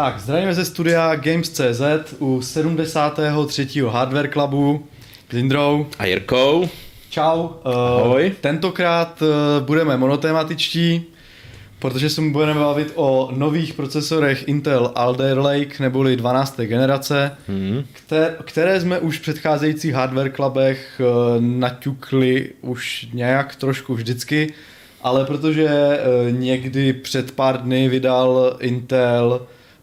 Tak, zdravíme ze studia Games.cz u 73. Hardware Clubu s Indrou. A Jirkou. Čau. Ahoj. Uh, tentokrát uh, budeme monotematičtí, protože se budeme bavit o nových procesorech Intel Alder Lake neboli 12. generace, Hmm. které, které jsme už v předcházejících hardware clubech uh, naťukli už nějak trošku vždycky, ale protože někdy před pár dny vydal Intel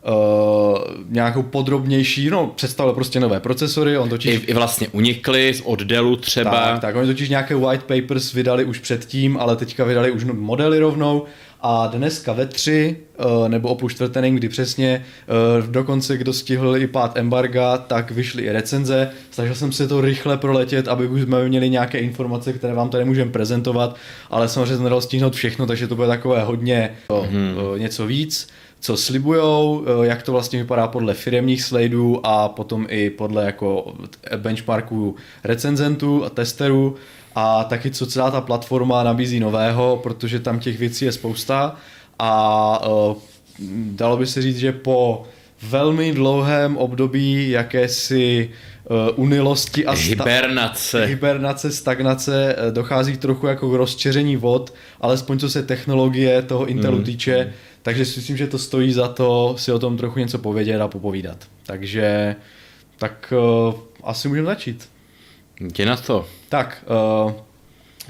uh, nějakou podrobnější, no představil prostě nové procesory, on totiž... I, I vlastně unikly z oddelu třeba. Tak, tak, oni totiž nějaké white papers vydali už předtím, ale teďka vydali už modely rovnou a dneska ve tři, eh, nebo o půl čtvrté, nevím kdy přesně, eh, dokonce kdo stihl i pát embarga, tak vyšly i recenze. Snažil jsem se to rychle proletět, aby už jsme měli nějaké informace, které vám tady můžeme prezentovat, ale samozřejmě jsem nedal stihnout všechno, takže to bude takové hodně mm-hmm. něco víc co slibujou, jak to vlastně vypadá podle firemních sladeů a potom i podle jako benchmarků recenzentů a testerů. A taky co celá ta platforma nabízí nového, protože tam těch věcí je spousta. A uh, dalo by se říct, že po velmi dlouhém období jakési uh, unilosti a sta- hibernace. hibernace, stagnace dochází trochu jako k rozčeření vod, alespoň co se technologie toho Intelu mm. týče, takže si myslím, že to stojí za to si o tom trochu něco povědět a popovídat. Takže tak uh, asi můžeme začít. Jdi na to. Tak, uh,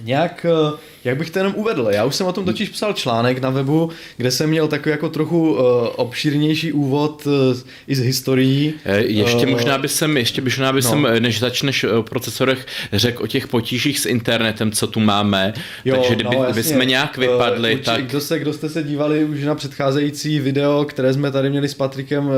nějak, uh, jak bych to jenom uvedl, já už jsem o tom totiž psal článek na webu, kde jsem měl takový jako trochu uh, obšírnější úvod uh, i z historií. Ještě uh, možná by jsem, ještě možná by no. jsem, než začneš o procesorech, řekl o těch potížích s internetem, co tu máme, jo, takže kdyby no, jasně, jsme nějak vypadli, uh, tak... Kdo, se, kdo jste se dívali už na předcházející video, které jsme tady měli s Patrikem uh,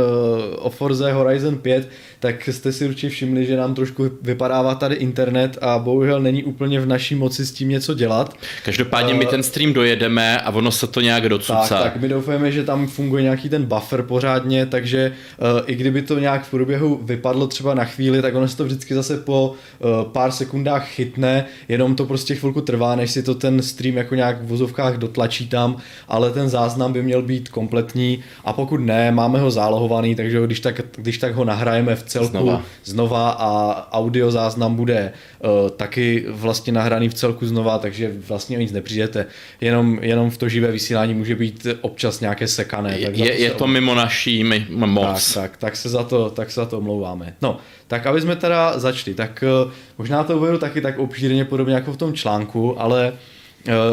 o Forze Horizon 5, tak jste si určitě všimli, že nám trošku vypadává tady internet a bohužel není úplně v naší moci s tím něco dělat. Každopádně my ten stream dojedeme a ono se to nějak docucá. Tak, tak my doufáme, že tam funguje nějaký ten buffer pořádně, takže uh, i kdyby to nějak v průběhu vypadlo třeba na chvíli, tak ono se to vždycky zase po uh, pár sekundách chytne, jenom to prostě chvilku trvá, než si to ten stream jako nějak v vozovkách dotlačí tam, ale ten záznam by měl být kompletní a pokud ne, máme ho zálohovaný, takže když tak, když tak ho nahrajeme v celku znova, znova a audio záznam bude uh, taky vlastně nahraný v celku znova, takže vlastně o nic nepřijdete. Jenom, jenom v to živé vysílání může být občas nějaké sekané. Tak je, je to mimo naší moc. Tak, tak, tak, se za to, tak se za to omlouváme. No, tak aby jsme teda začali, tak uh, možná to uvedu taky tak obšírně podobně jako v tom článku, ale uh,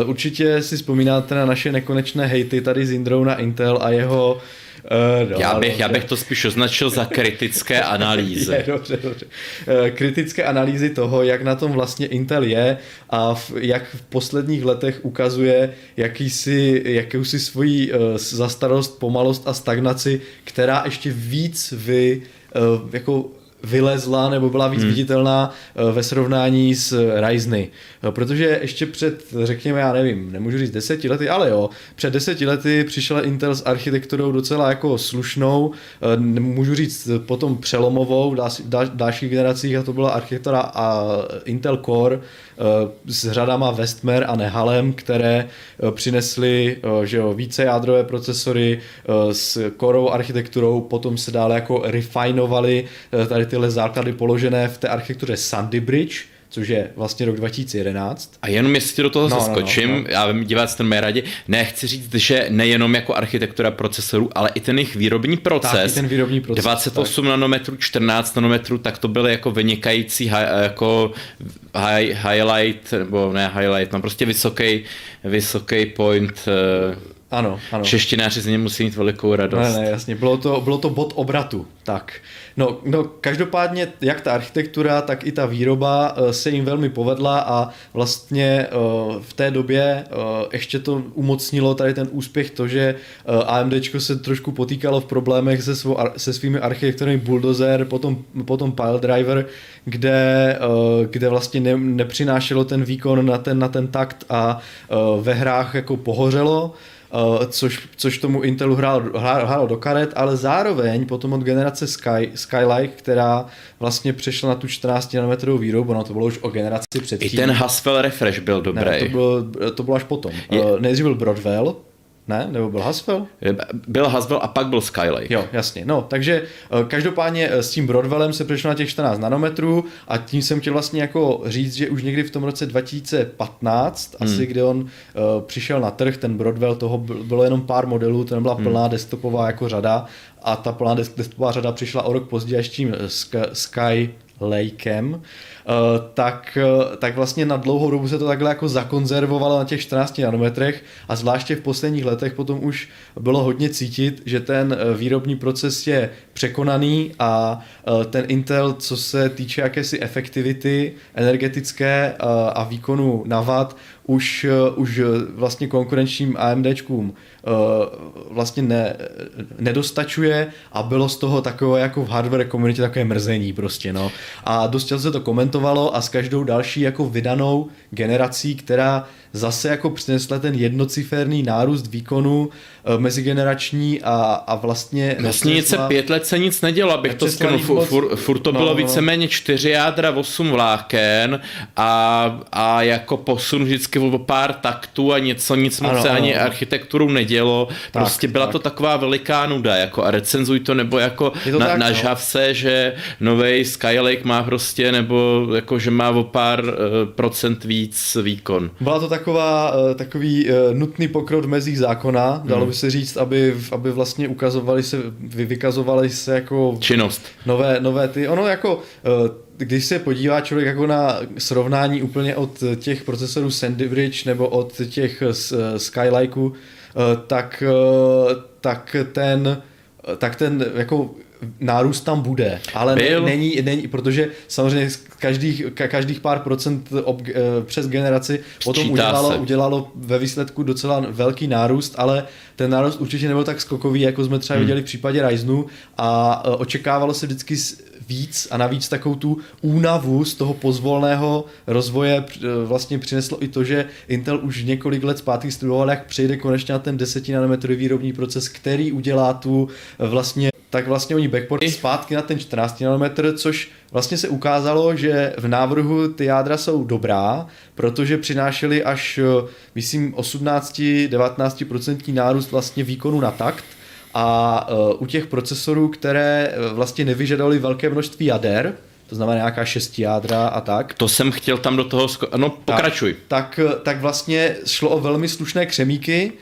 určitě si vzpomínáte na naše nekonečné hejty tady z Indrou na Intel a jeho Uh, no, já, bych, já bych to spíš označil za kritické analýzy. je, dobře, dobře. Uh, kritické analýzy toho, jak na tom vlastně Intel je a v, jak v posledních letech ukazuje jakýsi, jakousi svoji uh, zastarost, pomalost a stagnaci, která ještě víc vy uh, jako vylezla nebo byla víc hmm. viditelná ve srovnání s Ryzeny. Protože ještě před, řekněme, já nevím, nemůžu říct deseti lety, ale jo, před deseti lety přišel Intel s architekturou docela jako slušnou, můžu říct potom přelomovou v dalších generacích a to byla architektura a Intel Core s řadama Westmer a Nehalem, které přinesly že jo, více jádrové procesory s Coreovou architekturou, potom se dále jako refinovaly tady tyhle základy položené v té architektuře Sandy Bridge, což je vlastně rok 2011. A jenom jestli do toho no, skočím, no, no, no. já vím, diváci to mají rádi, ne, chci říct, že nejenom jako architektura procesorů, ale i ten jejich výrobní proces, tak, ten výrobní proces 28 tak. nanometrů, 14 nanometrů, tak to byly jako vynikající jako high, highlight, nebo ne highlight, no prostě vysoký, vysoký point ano, ano. Češtináři z něj musí mít velikou radost. Ne, ne, jasně, bylo to, bylo to bod obratu, tak. No, no, každopádně jak ta architektura, tak i ta výroba se jim velmi povedla a vlastně v té době ještě to umocnilo tady ten úspěch to, že AMD se trošku potýkalo v problémech se, svou, se svými architekturami Bulldozer, potom, potom Piledriver, kde, kde vlastně ne, nepřinášelo ten výkon na ten, na ten takt a ve hrách jako pohořelo. Uh, což, což tomu Intelu hrálo, hrálo do karet, ale zároveň potom od generace Sky, Skylake, která vlastně přešla na tu 14 nanometrovou výrobu, no to bylo už o generaci předtím. I ten Haswell refresh byl dobrý. Ne, to, bylo, to bylo až potom. Je... Uh, nejdřív byl Broadwell, Ne? Nebo byl Haswell? Byl Haswell a pak byl Skylake. Jo, jasně. No, takže eh, každopádně eh, s tím Broadwellem se přešlo na těch 14 nanometrů a tím jsem chtěl vlastně jako říct, že už někdy v tom roce 2015, hmm. asi kde on uh, přišel na trh, ten Broadwell, toho bylo jenom pár modelů, to nebyla hmm. plná desktopová jako řada a ta plná desktopová řada přišla o rok později až tím Sky Lakem, tak, tak vlastně na dlouhou dobu se to takhle jako zakonzervovalo na těch 14 nanometrech a zvláště v posledních letech potom už bylo hodně cítit, že ten eh, výrobní proces je překonaný a eh, ten Intel, co se týče jakési efektivity energetické eh, a výkonu na watt, už, už vlastně konkurenčním AMDčkům vlastně ne, nedostačuje a bylo z toho takové jako v hardware komunitě takové mrzení prostě, no. A dost se to komentovalo a s každou další jako vydanou generací, která zase jako přinesla ten jednociferný nárůst výkonu e, mezigenerační a, a vlastně... Vlastně nic se pět let se nic nedělo, abych to skrnul. Fur, fur, furt to no, bylo no, no. víceméně čtyři jádra, osm vláken a, a jako posun vždycky o pár taktů a něco, nic moc se ani architekturu nedělo. Tak, prostě byla tak. to taková veliká nuda, jako a recenzuj to, nebo jako to na, tak, nažav no. se, že nový Skylake má prostě, nebo jako, že má o pár uh, procent víc výkon. Byla to tak taková, eh, takový eh, nutný pokrok v mezích zákona, dalo hmm. by se říct, aby, aby vlastně ukazovali se, vykazovali se jako... Činnost. Nové, nové ty, ono jako eh, když se podívá člověk jako na srovnání úplně od těch procesorů Sandy Bridge nebo od těch Skylikeů, tak, tak ten tak ten jako nárůst tam bude, ale Byl. není, není, protože samozřejmě každých, každých pár procent ob, eh, přes generaci potom udělalo, udělalo ve výsledku docela velký nárůst, ale ten nárůst určitě nebyl tak skokový, jako jsme třeba hmm. viděli v případě Ryzenu a eh, očekávalo se vždycky víc a navíc takovou tu únavu z toho pozvolného rozvoje eh, vlastně přineslo i to, že Intel už několik let zpátky studoval, jak přejde konečně na ten 10 nanometrový výrobní proces, který udělá tu vlastně tak vlastně oni backport zpátky na ten 14 nanometr, což vlastně se ukázalo, že v návrhu ty jádra jsou dobrá, protože přinášely až, eh, myslím, 18-19% nárůst vlastně výkonu na takt, a uh, u těch procesorů, které eh, vlastně nevyžadovaly velké množství jader, to znamená nějaká šesti jádra a tak. To jsem chtěl tam do toho, sko- no pokračuj. Tak, tak, tak vlastně šlo o velmi slušné křemíky,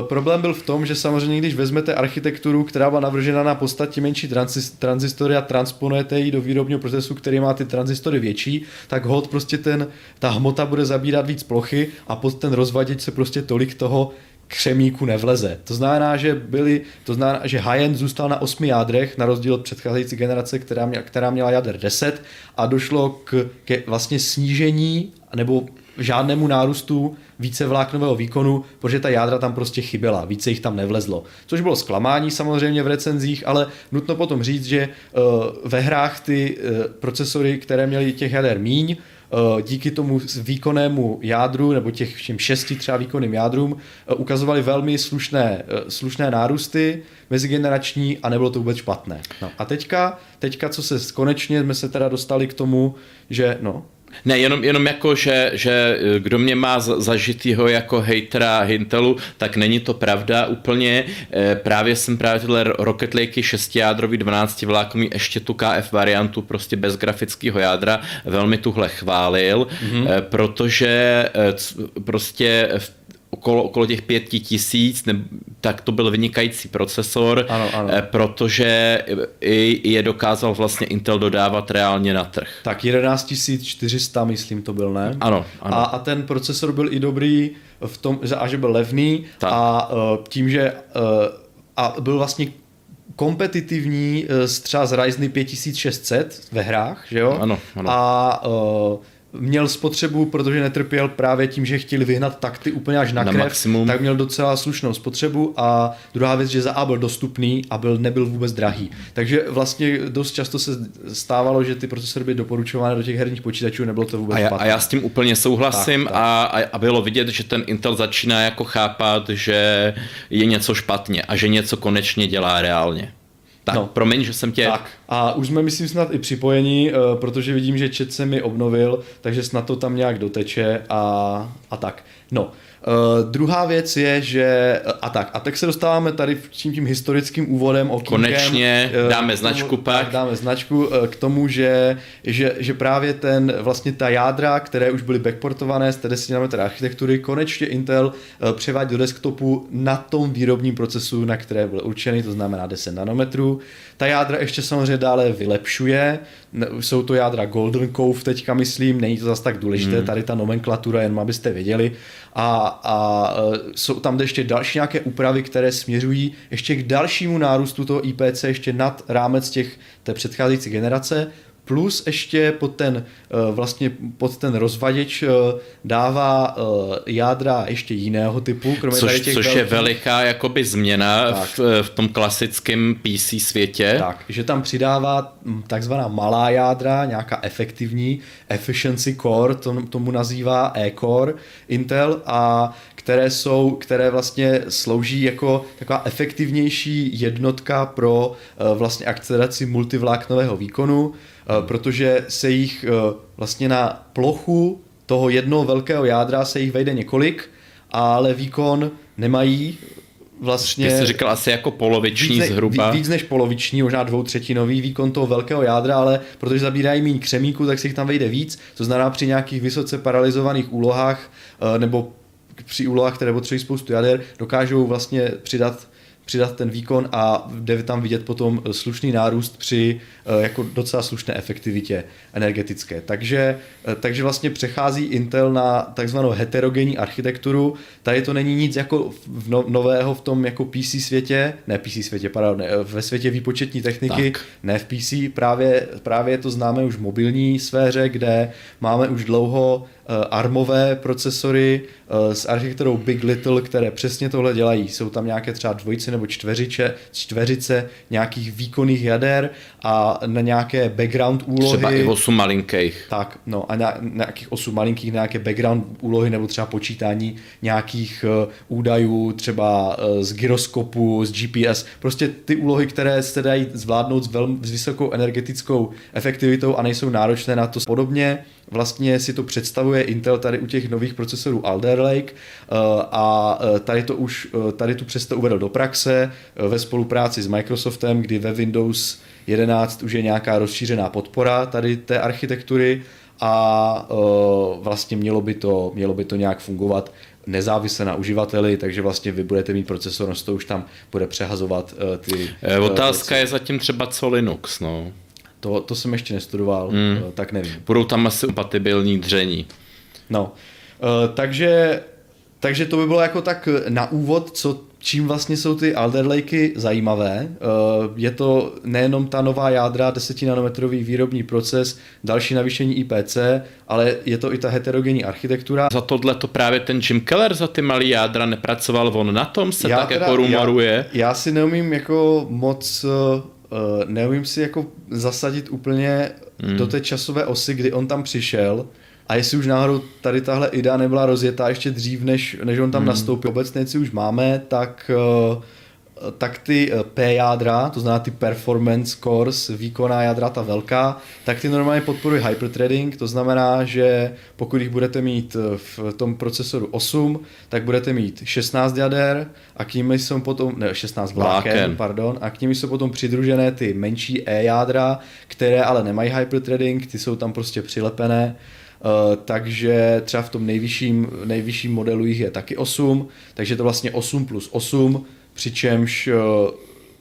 problém byl v tom, že samozřejmě, když vezmete architekturu, která byla navržena na podstatě menší tranzistory a transponujete ji do výrobního procesu, který má ty tranzistory větší, tak hod prostě ten, ta hmota bude zabírat víc plochy a pod ten rozvaděč se prostě tolik toho křemíku nevleze. To znamená, že byly, to znamená, že high-end zůstal na osmi jádrech, na rozdíl od předcházející generace, která, měla, která měla jader 10 a došlo k, ke vlastně snížení nebo žádnému nárůstu více vláknového výkonu, protože ta jádra tam prostě chyběla, více jich tam nevlezlo. Což bylo zklamání samozřejmě v recenzích, ale nutno potom říct, že uh, ve hrách ty uh, procesory, které měly těch jader míň, Eh, díky tomu výkonnému jádru, nebo těch všem šesti třeba výkonným jádrům, eh, ukazovali velmi slušné, eh, slušné nárůsty mezigenerační a nebylo to vůbec špatné. No. A teďka, teďka, co se konečně jsme se teda dostali k tomu, že no, ne, jenom, jenom jako, že, že eh, kdo mě má zažitýho jako hejtera Intelu, tak není to pravda úplně. Eh, právě jsem právě tyhle Rocket Lake 6 jádrový 12 vlákový ještě tu KF variantu prostě bez grafického jádra velmi tuhle chválil, mm-hmm. protože prostě v okolo, okolo těch pěti tisíc, ne, tak to byl vynikající procesor, ano, ano. Eh, protože je dokázal vlastně Intel dodávat reálně na trh. Tak 11400, myslím to byl, ne? Ano. ano. A, a ten procesor byl i dobrý v tom, a že byl levný tak. a uh, tím, že uh, a byl vlastně kompetitivní třeba z Ryzen 5600 ve hrách, že jo? Ano, ano. A měl spotřebu, protože netrpěl právě tím, že chtěli vyhnat takty úplně až na, na krev, maximum. tak měl docela slušnou spotřebu a druhá věc, že za A byl dostupný a byl, nebyl vůbec drahý. Takže vlastně dost často se stávalo, že ty procesory byly doporučovány do těch herních počítačů, nebylo to vůbec a já, a já s tím úplně souhlasím tak, tak. A, a bylo vidět, že ten Intel začíná jako chápat, že je něco špatně a že něco konečně dělá reálně. Tak, no. promiň, že jsem tě... Tak. A už jsme, myslím, snad i připojení, eh, protože vidím, že chat se mi obnovil, takže snad to tam nějak doteče a, a tak. No, Uh, druhá věc je, že a tak, a tak se dostáváme tady tím tím historickým úvodem o Konečně uh, dáme tomu, značku pak. Tak, dáme značku uh, k tomu, že, že, že právě ten, vlastně ta jádra, které už byly backportované z té 10 nanometrové architektury, konečně Intel uh, převádí do desktopu na tom výrobním procesu, na které byl určený, to znamená 10 nanometrů. Ta jádra ještě samozřejmě dále vylepšuje, jsou to jádra Golden Cove teďka myslím, není to zase tak důležité, hmm. tady ta nomenklatura, jen abyste věděli. A, a e, jsou tam ještě další nějaké úpravy, které směřují ještě k dalšímu nárůstu toho IPC ještě nad rámec těch té předcházející generace plus ještě pod ten, eh, vlastně pod ten rozvaděč eh, dává eh, jádra ještě jiného typu, kromě což, těch což velkých. je veliká jakoby změna v, v tom klasickém PC světě. Tak, že tam přidává hm, takzvaná malá jádra, nějaká efektivní, efficiency core, to, tomu nazývá e-core Intel a které jsou, které vlastně slouží jako taková efektivnější jednotka pro vlastně akceleraci multivláknového výkonu, protože se jich eh, vlastně na plochu toho jednoho velkého jádra se jich vejde několik, ale výkon nemají vlastně... Ty jsi říkal asi jako poloviční víc, zhruba. Víc než poloviční, možná dvoutřetinový výkon toho velkého jádra, ale protože zabírají méně křemíku, tak se jich tam vejde víc. To znamená při nějakých vysoce paralizovaných úlohách eh, nebo při úlohách, které potřebují spoustu jader, dokážou vlastně přidat přidat ten výkon a jde tam vidět potom slušný nárůst při eh, jako docela slušné efektivitě energetické. Takže, eh, takže vlastně přechází Intel na takzvanou heterogenní architekturu. Tady to není nic jako v no, nového v tom jako PC světě, ne PC světě, pardon, ne, ve světě výpočetní techniky, tak. ne v PC, právě, právě to známe už v mobilní sféře, kde máme už dlouho Eh, armové procesory eh, s architekturou Big Little, které přesně tohle dělají. Jsou tam nějaké třeba dvojice nebo čtveřiče, čtveřice nějakých výkonných jader a na nějaké background úlohy. Třeba i osm malinkých. Tak, no a na, nějakých osm malinkých, nějaké background úlohy nebo třeba počítání nějakých uh, údajů třeba uh, z gyroskopu, z GPS. Prostě ty úlohy, které se dají zvládnout s, velmi, s vysokou energetickou efektivitou a nejsou náročné na to podobně vlastně si to představuje Intel tady u těch nových procesorů Alder Lake eh, a eh, tady to už, eh, tady tu přesto uvedl do praxe ve spolupráci s Microsoftem, kdy ve Windows 11 už je nějaká rozšířená podpora tady té architektury a vlastně mělo by to, mělo by to nějak fungovat nezávisle na uživateli, takže vlastně vy budete mít procesor, no to už tam bude přehazovat ty... Otázka je zatím třeba co Linux, no. To, to jsem ještě nestudoval, mm. tak nevím. Budou tam asi kompatibilní dření. No, uh, takže, takže to by bylo jako tak na úvod, co, čím vlastně jsou ty Alder Lakey zajímavé. Uh, je to nejenom ta nová jádra, 10 nanometrový výrobní proces, další navýšení IPC, ale je to i ta heterogenní architektura. Za tohle to právě ten Jim Keller za ty malý jádra nepracoval, on na tom se já tak teda, jako rumoruje. Já, já si neumím jako moc uh, neumím si jako zasadit úplně hmm. do té časové osy, kdy on tam přišel a jestli už náhodou tady tahle idea nebyla rozjetá ještě dřív, než, než on tam hmm. nastoupil. Obecně, si už máme, tak uh, tak ty eh, P jádra, to znamená ty performance cores, výkonná jádra, ta velká, tak ty normálně podporují hyperthreading, to znamená, že pokud jich budete mít eh, v tom procesoru 8, tak budete mít 16 jader a k ním jsou potom, ne 16 vláken, vláken. pardon, a k ním jsou potom přidružené ty menší E jádra, které ale nemají hyperthreading, ty jsou tam prostě přilepené, Uh, takže třeba v tom nejvyšším, nejvyšším modelu jich je taky 8, takže to vlastně 8 plus 8 přičemž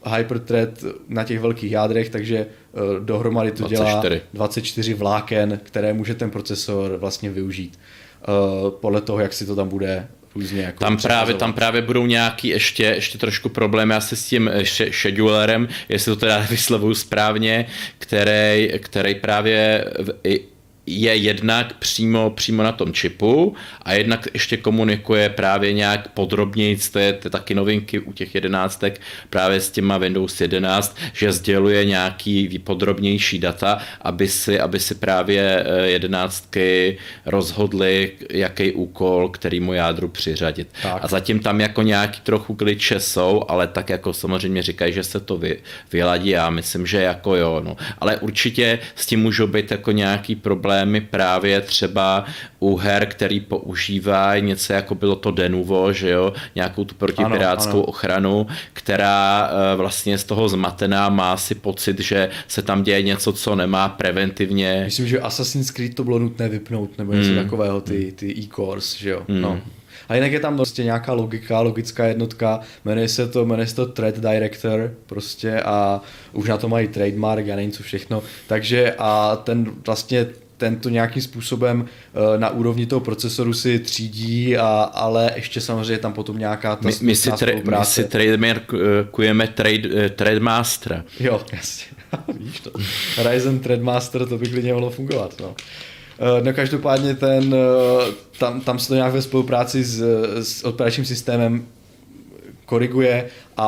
uh, Hyperthread na těch velkých jádrech, takže uh, dohromady to 24. dělá 24 vláken, které může ten procesor vlastně využít. Uh, podle toho, jak si to tam bude různě jako tam právě, tam právě budou nějaký ještě, ještě trošku problémy asi s tím schedulerem, jestli to teda vyslovuju správně, který, který právě i je jednak přímo, přímo na tom čipu a jednak ještě komunikuje právě nějak podrobněji, to je, to je taky novinky u těch jedenáctek právě s těma Windows 11, že sděluje nějaký podrobnější data, aby si, aby si právě eh, jedenáctky rozhodli, jaký úkol, kterýmu jádru přiřadit. Tak. A zatím tam jako nějaký trochu kliče jsou, ale tak jako samozřejmě říkají, že se to vy, vyladí, já myslím, že jako jo, no. Ale určitě s tím můžou být jako nějaký problém problémy právě třeba u her, který používají něco jako bylo to Denuvo, že jo, nějakou tu protipirátskou ano, ano. ochranu, která eh, vlastně z toho zmatená má si pocit, že se tam děje něco, co nemá preventivně. Myslím, že Assassin's Creed to bylo nutné vypnout, nebo něco hmm. takového, ty, ty e-cores, že jo. Hmm. No. A jinak je tam prostě nějaká logika, logická jednotka, jmenuje se to, jmenuje se to Thread Director prostě a už na to mají trademark, já nevím co všechno, takže a ten vlastně tento nějakým způsobem eh, na úrovni toho procesoru si třídí, a, ale ještě samozřejmě tam potom nějaká ta my, my, si, tra- my si trademarkujeme trade, eh, Trademastera. Jo, jasně. Víš to. Ryzen Trademaster, to by klidně mohlo fungovat. No. Eh, no každopádně ten, tam, tam se to nějak ve spolupráci s, s operačním systémem koriguje a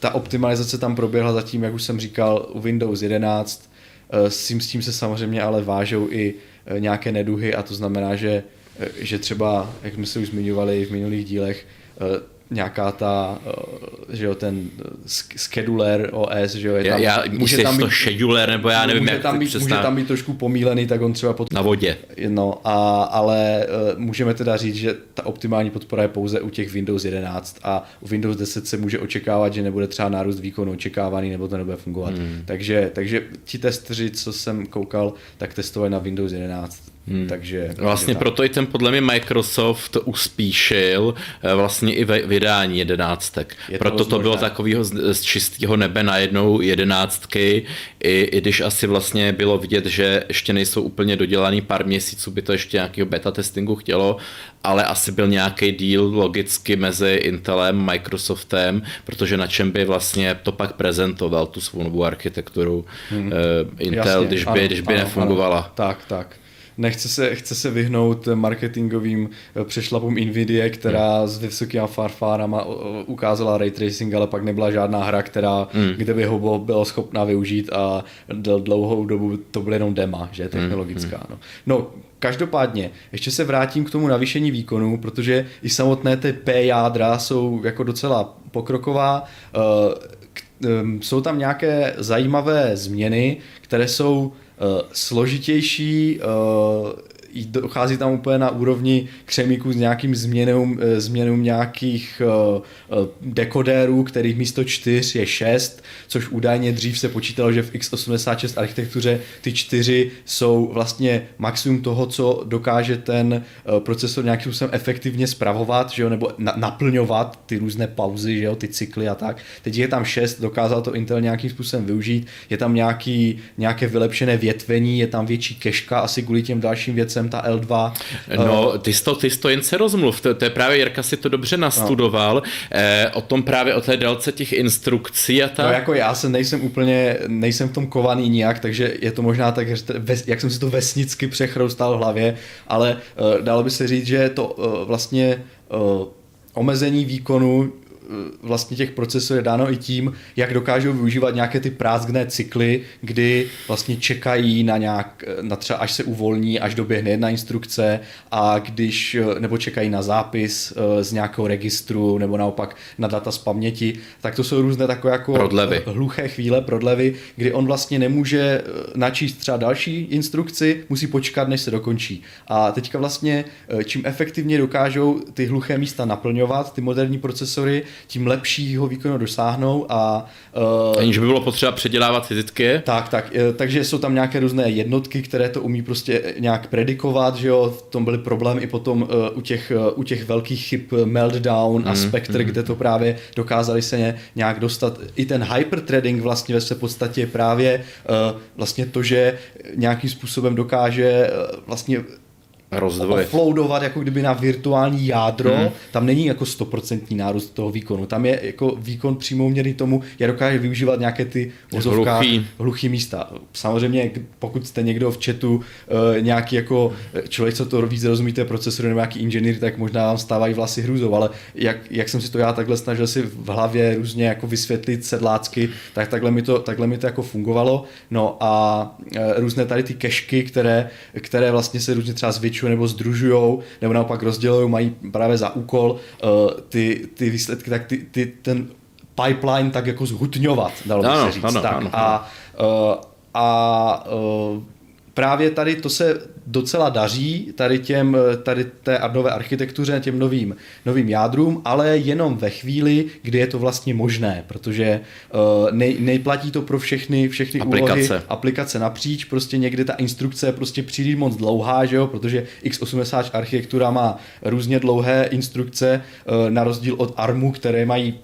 ta optimalizace tam proběhla zatím, jak už jsem říkal, u Windows 11 Eh, s tím, s tím se samozřejmě ale vážou i eh, nějaké neduhy a to znamená, že, eh, že třeba, jak jsme se už zmiňovali v minulých dílech, nějaká ta, eh, že jo, ten scheduler OS, že jo, je tam, já, může tam být, to scheduler, nebo já nevím, může jak tam být, může tam být trošku pomílený, tak on třeba pod... Na vodě. No, a, ale uh, můžeme teda říct, že ta optimální podpora je pouze u těch Windows 11 a u Windows 10 se může očekávat, že nebude třeba nárůst výkonu očekávaný, nebo to nebude fungovat. Hmm. Takže, takže ti testeři, co jsem koukal, tak testovali na Windows 11 Hmm. Takže, vlastně tak. proto i ten podle mě Microsoft uspíšil eh, vlastně i vydání jedenáctek. Je proto to, to bylo takového z, z čistého nebe na jednou jedenáctky, i, i když asi vlastně bylo vidět, že ještě nejsou úplně dodělaný pár měsíců, by to ještě nějakého beta testingu chtělo, ale asi byl nějaký deal logicky mezi Intelem, Microsoftem, protože na čem by vlastně to pak prezentoval tu svou novou architekturu hmm. uh, Intel, Jasně, když by, ano, když by ano, nefungovala. Ano, tak, tak nechce se, chce se vyhnout marketingovým eh, přešlapům Nvidia, která hmm. s vysokými farfárama ukázala ray tracing, ale pak nebyla žádná hra, která, hmm. kde by ho byla schopná využít a dlouhou dobu to bylo jenom dema, že technologická. Hmm. No. no, Každopádně, ještě se vrátím k tomu navýšení výkonu, protože i samotné ty P jádra jsou jako docela pokroková. Eh, jsou tam nějaké zajímavé změny, které jsou Eh, složitější, eh, dochází tam úplně na úrovni křemíků s nějakým změnou, eh, změnou nějakých dekodérů, kterých místo 4 je 6, což údajně dřív se počítalo, že v x86 architektuře ty 4 jsou vlastně maximum toho, co dokáže ten procesor nějakým způsobem efektivně spravovat, že jo, nebo na, naplňovat ty různé pauzy, že jo, ty cykly a tak. Teď je tam 6, dokázal to Intel nějakým způsobem využít, je tam nějaký, nějaké vylepšené větvení, je tam větší keška, asi kvůli těm dalším věcem, ta L2. No, eh, ty jsi to, ty jsi to jen se rozmluv, to, to je právě Jirka si to dobře nastudoval, no. eh, o tom právě, o té délce těch instrukcí a tak. No jako já se nejsem úplně, nejsem v tom kovaný nijak, takže je to možná tak, jak jsem si to vesnicky přechroustal v hlavě, ale uh, dalo by se říct, že to uh, vlastně uh, omezení výkonu vlastně těch procesorů je dáno i tím, jak dokážou využívat nějaké ty prázdné cykly, kdy vlastně čekají na nějak, na třeba až se uvolní, až doběhne jedna instrukce a když, nebo čekají na zápis eh, z nějakého registru nebo naopak na data z paměti, tak to jsou různé takové jako prodlevy. hluché chvíle, prodlevy, kdy on vlastně nemůže eh, načíst třeba další instrukci, musí počkat, než se dokončí. A teďka vlastně eh, čím efektivně dokážou ty hluché místa naplňovat, ty moderní procesory, tím lepšího výkonu dosáhnou a... Uh, Aniž by bylo potřeba předělávat fyzicky? Tak, tak, uh, takže jsou tam nějaké různé jednotky, které to umí prostě nějak predikovat, že jo, v tom byly problémy i potom uh, u, těch, uh, u těch velkých chyb Meltdown mm, a Spectre, mm. kde to právě dokázali se ně, nějak dostat. I ten hyperthreading vlastně ve své podstatě je právě uh, vlastně to, že nějakým způsobem dokáže uh, vlastně Rozdvoj. offloadovat jako kdyby na virtuální jádro, hmm. tam není jako stoprocentní nárůst toho výkonu, tam je jako výkon přímo měrný tomu, jak dokáže využívat nějaké ty vozovkách Hluchý. hluchý místa. Samozřejmě, pokud jste někdo v chatu uh, nějaký jako člověk, co to víc rozumíte procesoru nebo nějaký inženýr, tak možná vám stávají vlasy hrůzou, ale jak, jak jsem si to já takhle snažil si v hlavě různě jako vysvětlit sedlácky, tak takhle mi to, takhle mi to jako fungovalo. No a uh, různé tady ty kešky, které, které vlastně se různě třeba zvětšují nebo združují, nebo naopak rozdělují, mají právě za úkol uh, ty, ty výsledky, tak ty, ty, ten pipeline tak jako zhutňovat, dalo by Ano, se říct. ano, tak. ano, A, uh, a uh, právě tady to se docela daří, tady, těm, tady té nové architektuře, těm novým, novým jádrům, ale jenom ve chvíli, kdy je to vlastně možné, protože uh, nej, nejplatí to pro všechny, všechny Aplikace. úlohy, aplikace napříč, prostě někdy ta instrukce je prostě příliš moc dlouhá, že jo, protože x86 architektura má různě dlouhé instrukce, uh, na rozdíl od ARMu, které mají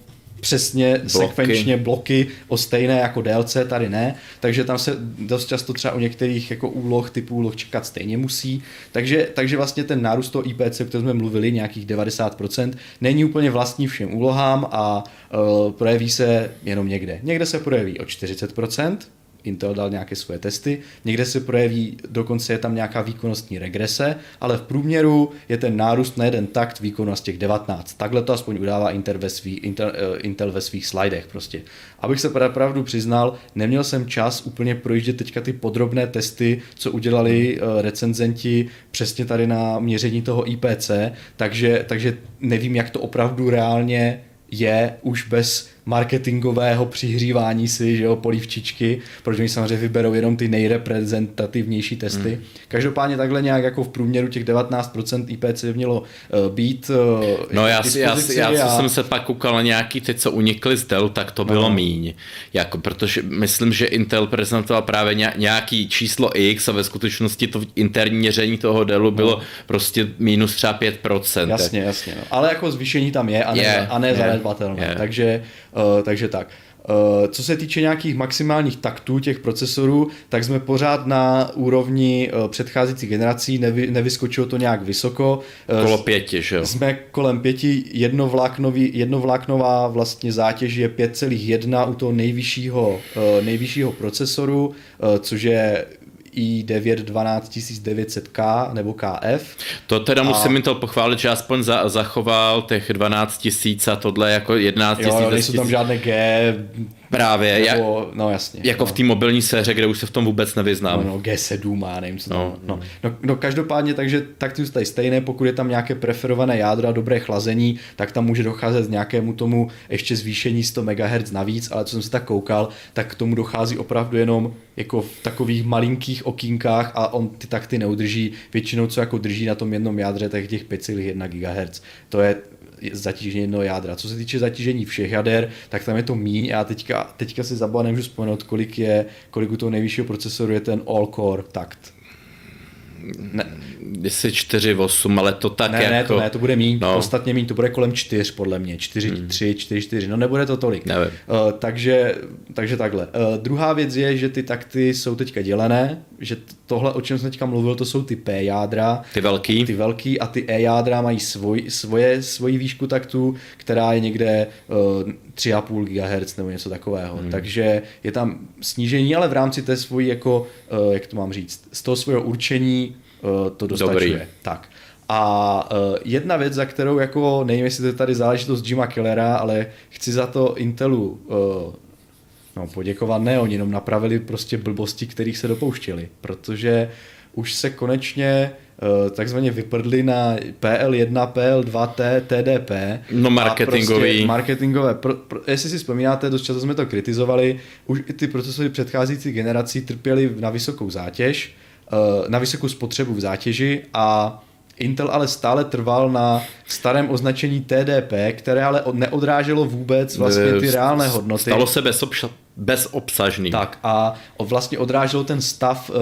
přesně Bloky. sekvenčně bloky o stejné jako DLC, tady ne, takže tam se dost často třeba u některých jako úloh, typů úloh čekat stejně musí, takže, takže vlastně ten nárůst toho IPC, o kterém jsme mluvili, nějakých 90%, není úplně vlastní všem úlohám a uh, projeví se jenom někde. Někde se projeví o 40%, Intel dal nějaké svoje testy, někde se projeví, dokonce je tam nějaká výkonnostní regrese, ale v průměru je ten nárůst na jeden takt výkonu z těch 19. Takhle to aspoň udává Intel ve, svý, Intel, uh, Intel ve svých slidech prostě. Abych se pravdu přiznal, neměl jsem čas úplně projíždět teďka ty podrobné testy, co udělali uh, recenzenti přesně tady na měření toho IPC, takže, takže nevím, jak to opravdu reálně je už bez marketingového přihřívání si, že jo, polívčičky, protože oni samozřejmě vyberou jenom ty nejreprezentativnější testy. Hmm. Každopádně takhle nějak jako v průměru těch 19% IPC by mělo uh, být uh, No já, k si, já, já, já a- jsem se pak koukal na nějaký ty, co unikly z Dell, tak to bylo No. míň. Jako, protože myslím, že Intel prezentoval právě ně- nějaký číslo X a ve skutečnosti to interní měření toho Dellu bylo prostě minus třeba 5%. Jasně, jasně. No. Ale jako zvýšení tam je a ne, Je, a ne je, zanedbatelné. je. Takže, uh, takže tak. Uh, co se týče nějakých maximálních taktů těch procesorů, tak jsme pořád na úrovni uh, předcházejících generací, nevy, nevyskočilo to nějak vysoko. Kolo pěti, že jo? jsme kolem pěti, jednovláknový, jednovláknová vlastně zátěž je 5,1 u toho nejvyššího, nejvyššího procesoru, což je i9 12900K nebo KF. To teda A- musím Intel pochválit, že aspoň za, zachoval těch 12 tisíc a tohle jako 11 Jo, jo, tisíc. nejsou tam žádné G, Právě, jak, nebo, no jasně. jako no. v té mobilní séře, kde už se v tom vůbec nevyznám. No, no, G7 a nevím, co tam. No, No, no, no, no každopádně, takže tak ty zůstají stejné, pokud je tam nějaké preferované jádro a dobré chlazení, tak tam může docházet k nějakému tomu ještě zvýšení 100 MHz navíc, ale co jsem se tak koukal, tak k tomu dochází opravdu jenom jako v takových malinkých okýnkách a on ty takty neudrží. Většinou, co jako drží na tom jednom jádře, tak těch 5,1 GHz. To je zatížení jednoho jádra. Co se týče zatížení všech jader, tak tam je to míň. Já teďka, teďka si zabavil, nemůžu vzpomenout, kolik je, kolik u toho nejvyššího procesoru je ten all-core takt. Ne, Jestli 4,8, ale to tak ne, jako... ne, to ne, to bude míň, No. no. ostatně míň, to bude kolem 4 podle mě, 4, hmm. 3, 4, 4, no nebude to tolik. Nevím. Uh, takže, takže takhle. Uh, druhá věc je, že ty takty jsou teďka dělené, že t- tohle, o čem jsem teďka mluvil, to jsou ty P jádra, Ty velký? ty velký a ty E jádra mají svoj, svoje, svoji výšku taktu, která je někde uh, 3,5 GHz nebo něco takového. Hmm. Takže je tam snížení, ale v rámci té svojí, jako, uh, jak to mám říct, z toho svého určení uh, to dostačuje. Dobrý. Tak. A uh, jedna věc, za kterou jako, nevím, jestli to je tady záležitost Jima Kellera, ale chci za to Intelu uh, no, poděkovat, ne, oni jenom napravili prostě blbosti, kterých se dopouštěli, protože už se konečně uh, takzvaně vyprdli na PL1, PL2, T, TDP. No, marketingový. Prostě marketingové. Pro, pro, jestli si vzpomínáte, dost často jsme to kritizovali, už i ty procesory předcházejících generací trpěly na vysokou zátěž, uh, na vysokou spotřebu v zátěži a Intel ale stále trval na starém označení TDP, které ale od- neodráželo vůbec vlastně ty Eh, reálné hodnoty. Stalo se bez, obša- bezobsažný. Tak a vlastně odráželo ten stav uh,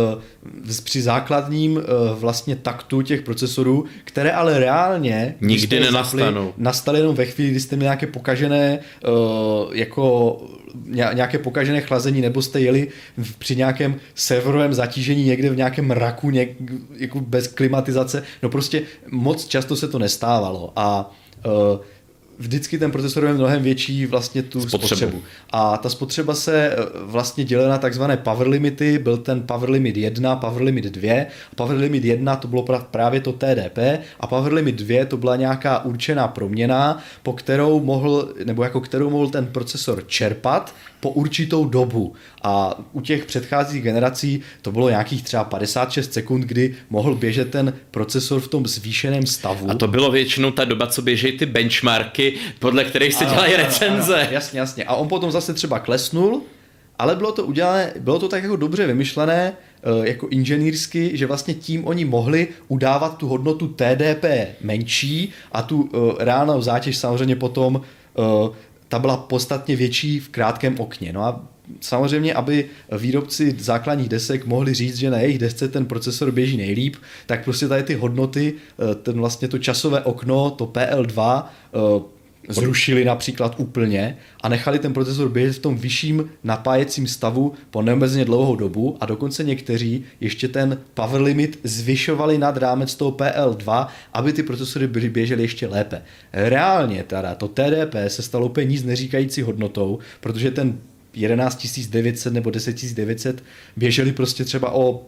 při základním uh, vlastně taktu těch procesorů, které ale reálně nikdy nenastanou. Nastaly jenom ve chvíli, kdy jste měli nějaké pokažené uh, jako nějaké pokažené chlazení, nebo jste jeli při nějakém severovém zatížení někde v nějakém raku, něk, jako bez klimatizace. No prostě moc často se to nestávalo a uh, vždycky ten procesor je mnohem větší vlastně tu spotřebu. spotřebu. A ta spotřeba se eh, vlastně dělila na takzvané power limity, byl ten power limit 1, power limit 2. Power limit 1 to bylo právě to TDP a power limit 2 to byla nějaká určená proměna, po kterou mohl, nebo jako kterou mohl ten procesor čerpat po určitou dobu. A u těch předchozích generací to bylo nějakých třeba 56 sekund, kdy mohl běžet ten procesor v tom zvýšeném stavu. A to bylo většinou ta doba, co běžejí ty benchmarky, podle kterých se dělají recenze. Ano, jasně, jasně. A on potom zase třeba klesnul, ale bylo to udělané, bylo to tak jako dobře vymyšlené, eh, jako inženýrsky, že vlastně tím oni mohli udávat tu hodnotu TDP menší a tu eh, reálnou zátěž samozřejmě potom eh, ta byla podstatně větší v krátkém okně. No a samozřejmě, aby výrobci základních desek mohli říct, že na jejich desce ten procesor běží nejlíp, tak prostě tady ty hodnoty, eh, ten vlastně to časové okno, to PL2, zrušili například úplně a nechali ten procesor běžet v tom vyšším napájecím stavu po neomezeně dlouhou dobu a dokonce někteří ještě ten power limit zvyšovali nad rámec toho PL2, aby ty procesory byly běžely ještě lépe. Reálně teda to TDP se stalo úplně nic neříkající hodnotou, protože ten 11900 nebo 10900 běželi prostě třeba o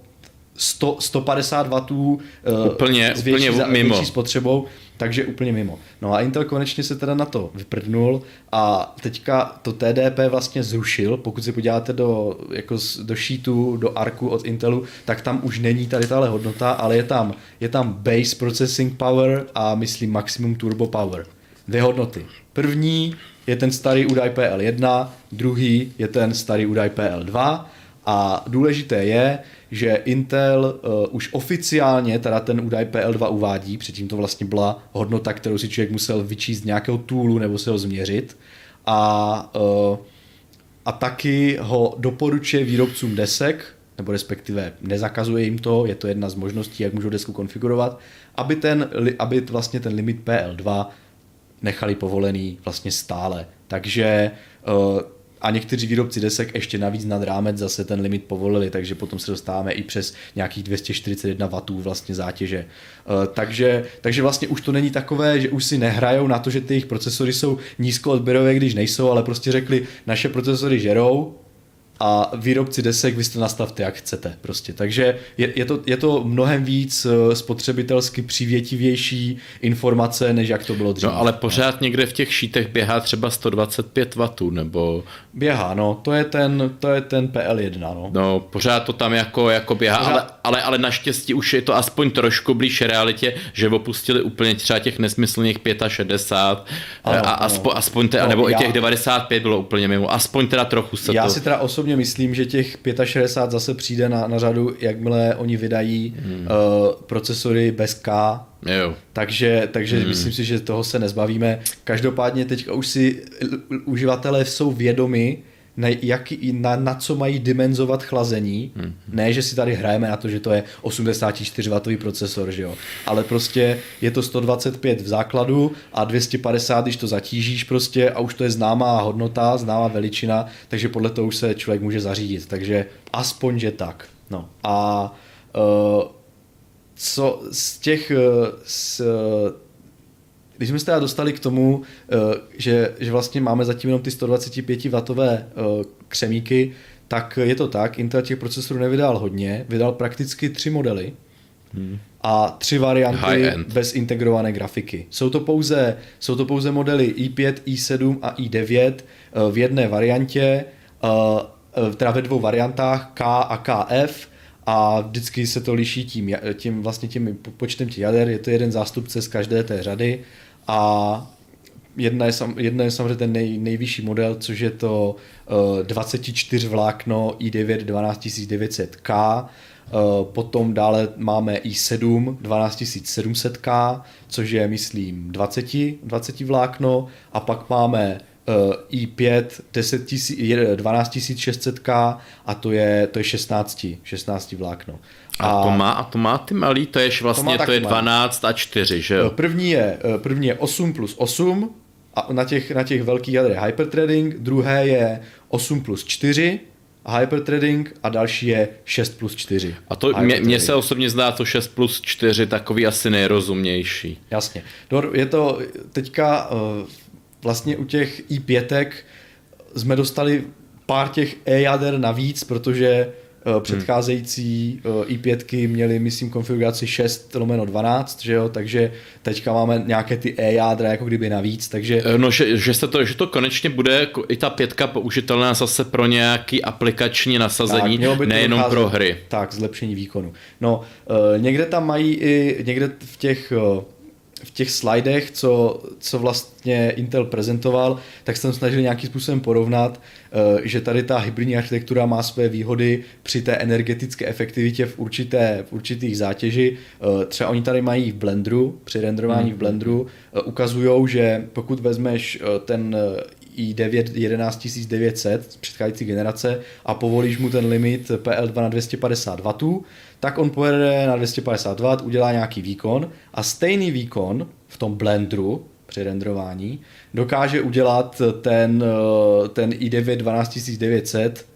100, 150 W úplně, s větší, úplně mimo. větší spotřebou, takže úplně mimo. No a Intel konečně se teda na to vyprdnul a teďka to TDP vlastně zrušil, pokud se podíváte do, jako do sheetu, do ARKu od Intelu, tak tam už není tady tahle hodnota, ale je tam, je tam base processing power a myslím maximum turbo power. Dvě hodnoty. První je ten starý údaj PL1, druhý je ten starý údaj PL2 a důležité je, že Intel uh, už oficiálně teda ten údaj PL2 uvádí, předtím to vlastně byla hodnota, kterou si člověk musel vyčíst z nějakého toolu nebo se ho změřit a, uh, a taky ho doporučuje výrobcům desek, nebo respektive nezakazuje jim to, je to jedna z možností, jak můžou desku konfigurovat, aby, ten, aby vlastně ten limit PL2 nechali povolený vlastně stále. Takže uh, a někteří výrobci desek ještě navíc nad rámec zase ten limit povolili, takže potom se dostáváme i přes nějakých 241 W vlastně zátěže. Eh, takže, takže vlastně už to není takové, že už si nehrajou na to, že ty jejich procesory jsou nízkoodběrové, když nejsou, ale prostě řekli, naše procesory žerou, a výrobci desek vy to nastavte, jak chcete prostě. Takže je, je, to, je to mnohem víc eh, spotřebitelsky přivětivější informace, než jak to bylo dříve. No ale pořád někde v těch šítech běhá třeba 125 W, nebo... Běhá, no, to je ten, to je ten PL1, no. No, pořád to tam jako, jako běhá, pořád... ale, ale, ale naštěstí už je to aspoň trošku blíž realitě, že opustili úplně třeba těch nesmyslných 65 ano, a aspo, ano. aspoň te, no, nebo já... i těch 95 bylo úplně mimo, aspoň teda trochu se já to... si teda osobně osobně myslím, že těch 65 zase přijde na, na řadu, jakmile oni vydají hmm. uh, procesory bez K. Jo. Takže, takže hmm. myslím si, že toho se nezbavíme. Každopádně teď už si uživatelé jsou vědomi, na, jak, na, na co mají dimenzovat chlazení. Hmm. Ne, že si tady hrajeme na to, že to je 84W procesor, že jo. Ale prostě je to 125 v základu a 250, když to zatížíš prostě a už to je známá hodnota, známá veličina, takže podle toho už se člověk může zařídit. Takže aspoň, že tak. No. A uh, co z těch z, když jsme se teda dostali k tomu, eh, že, že vlastně máme zatím jenom ty 125 W eh, křemíky, tak je to tak, Intel těch procesorů nevydal hodně, vydal prakticky tři modely hmm. a tři varianty bez integrované grafiky. Jsou to, pouze, jsou to pouze modely i5, i7 a i9 eh, v jedné variantě, teda ve dvou variantách K a KF, a vždycky se to liší tím, tím vlastně tím počtem těch jader, je to jeden zástupce z každé té řady a jedna je, sam, jedna je samozřejmě ten nej, nejvyšší model, což je to uh, 24 vlákno i9 12900K, uh, potom dále máme i7 12700K, což je myslím 20, 20 vlákno. A pak máme i5 10 000, 12600K a to je, to je 16, 16 vlákno. A, a to má, a to má ty malý, to je vlastně, to, to je 12 a 4, že jo? První je, první je 8 plus 8, a na těch, na těch velkých jadrech hyperthreading, druhé je 8 plus 4 hyperthreading a další je 6 plus 4. A to mně se osobně zdá to 6 plus 4 takový asi nejrozumější. Jasně. Je to teďka eh, vlastně u těch i5 jsme dostali pár těch e-jader navíc, protože Eh, předcházející eh, i5 měly, myslím, konfiguraci 6 lomeno 12, že jo, takže teďka máme nějaké ty e-jádra jako kdyby navíc, takže... Eh, no, že, že, se to, že to konečně bude i ta pětka použitelná zase pro nějaký aplikační nasazení, tak, nejenom docházet, pro hry. Tak, zlepšení výkonu. No, někde tam mají i, někde v těch v těch slidech, co, co vlastně Intel prezentoval, tak jsem snažil nějakým způsobem porovnat, eh, že tady ta hybridní architektura má své výhody při té energetické efektivitě v, určité, v určitých zátěži. Eh, třeba oni tady mají v Blenderu, při renderování v Blenderu, eh, ukazují, že pokud vezmeš ten i9 11900 z předcházející generace a povolíš mu ten limit PL2 na 250 W, tak on pojede na 250 W, udělá nějaký výkon a stejný výkon v tom Blenderu při renderování dokáže udělat ten, eh, ten i9 12900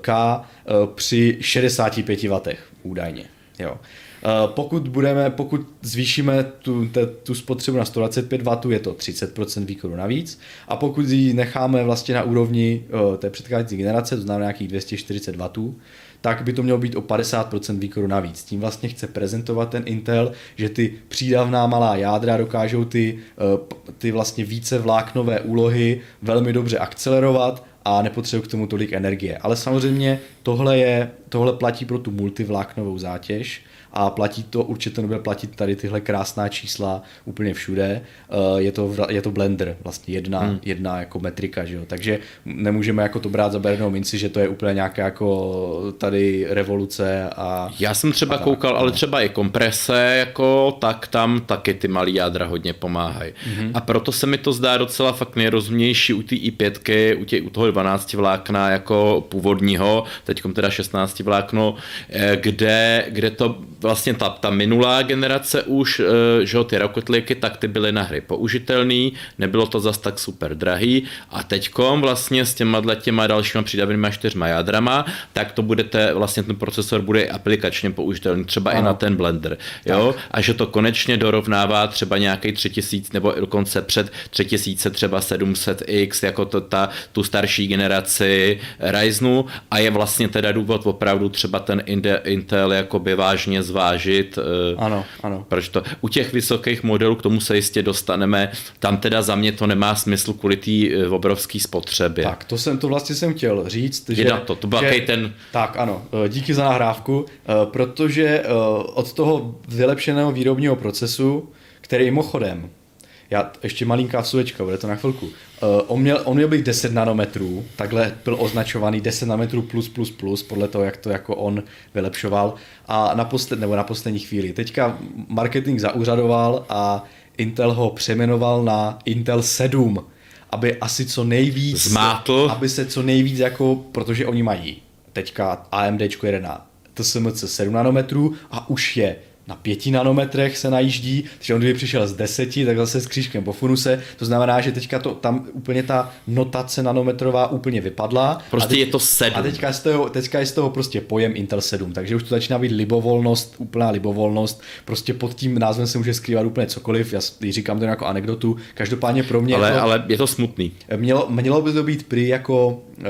K eh, při 65 W údajně. Jo. Eh, pokud, budeme, pokud zvýšíme tu, te, tu spotřebu na 125 W, je to 30% výkonu navíc a pokud ji necháme vlastně na úrovni té předcházející generace, to znamená nějakých 240 W, tak by to mělo být o 50% výkonu navíc. Tím vlastně chce prezentovat ten Intel, že ty přídavná malá jádra dokážou ty, eh, ty vlastně více vláknové úlohy velmi dobře akcelerovat a nepotřebují k tomu tolik energie. Ale samozřejmě tohle, je, tohle platí pro tu multivláknovou zátěž, a platí to, určitě nebude platit tady tyhle krásná čísla úplně všude. Eh, je to, je to blender, vlastně jedna, hmm. jedna jako metrika, že jo? takže nemůžeme jako to brát za bernou minci, že to je úplně nějaká jako tady revoluce a... Já jsem třeba a koukal, tak, ale no. třeba i komprese, jako, tak tam taky ty malý jádra hodně pomáhají. Hmm. A proto se mi to zdá docela fakt nejrozumnější u té i5, u, tě, u toho 12 vlákna jako původního, teď teda 16 vlákno, eh, kde, kde to vlastně ta, ta minulá generace už, eh, že ty rokotlíky, tak ty byly na hry použitelný, nebylo to zas tak super drahý a teďkom vlastně s těma těma dalšíma přidavenýma čtyřma jádrama, tak to budete, vlastně ten procesor bude aplikačně použitelný, třeba ano. i na ten blender, jo, tak. a že to konečně dorovnává třeba nějaký 3000 nebo dokonce před 3000 třeba 700X, jako to, ta, tu starší generaci Ryzenu a je vlastně teda důvod opravdu třeba ten Intel jakoby vážně zvážit. Eh, ano, ano. Proč to? U těch vysokých modelů k tomu se jistě dostaneme. Tam teda za mě to nemá smysl kvůli té eh, obrovské spotřebě. Tak, to jsem to vlastně jsem chtěl říct. Že, na to, to byl že, ten... Tak, ano, eh, díky za nahrávku, protože od toho vylepšeného výrobního procesu, který mimochodem já, ještě malinká vsuvečka, bude to na chvilku. Uh, on, měl, on měl být 10 nanometrů, takhle byl označovaný 10 nanometrů plus plus plus, podle toho, jak to jako on vylepšoval. A na, posled, nebo na poslední chvíli. Teďka marketing zaúřadoval a Intel ho přeměnoval na Intel 7, aby asi co nejvíc... Zmátl. Aby se co nejvíc jako, protože oni mají teďka AMD jede na TSMC 7 nanometrů a už je na pěti nanometrech se najíždí, takže on kdyby přišel z deseti, tak zase s křížkem po funuse, to znamená, že teďka to, tam úplně ta notace nanometrová úplně vypadla. Prostě teď, je to sedm. A teďka je, z toho, teďka je z toho prostě pojem Intel 7, takže už to začíná být libovolnost, úplná libovolnost, prostě pod tím názvem se může skrývat úplně cokoliv, já říkám to jako anekdotu, každopádně pro mě... Ale, to, ale je to smutný. Mělo, mělo by to být prý jako uh,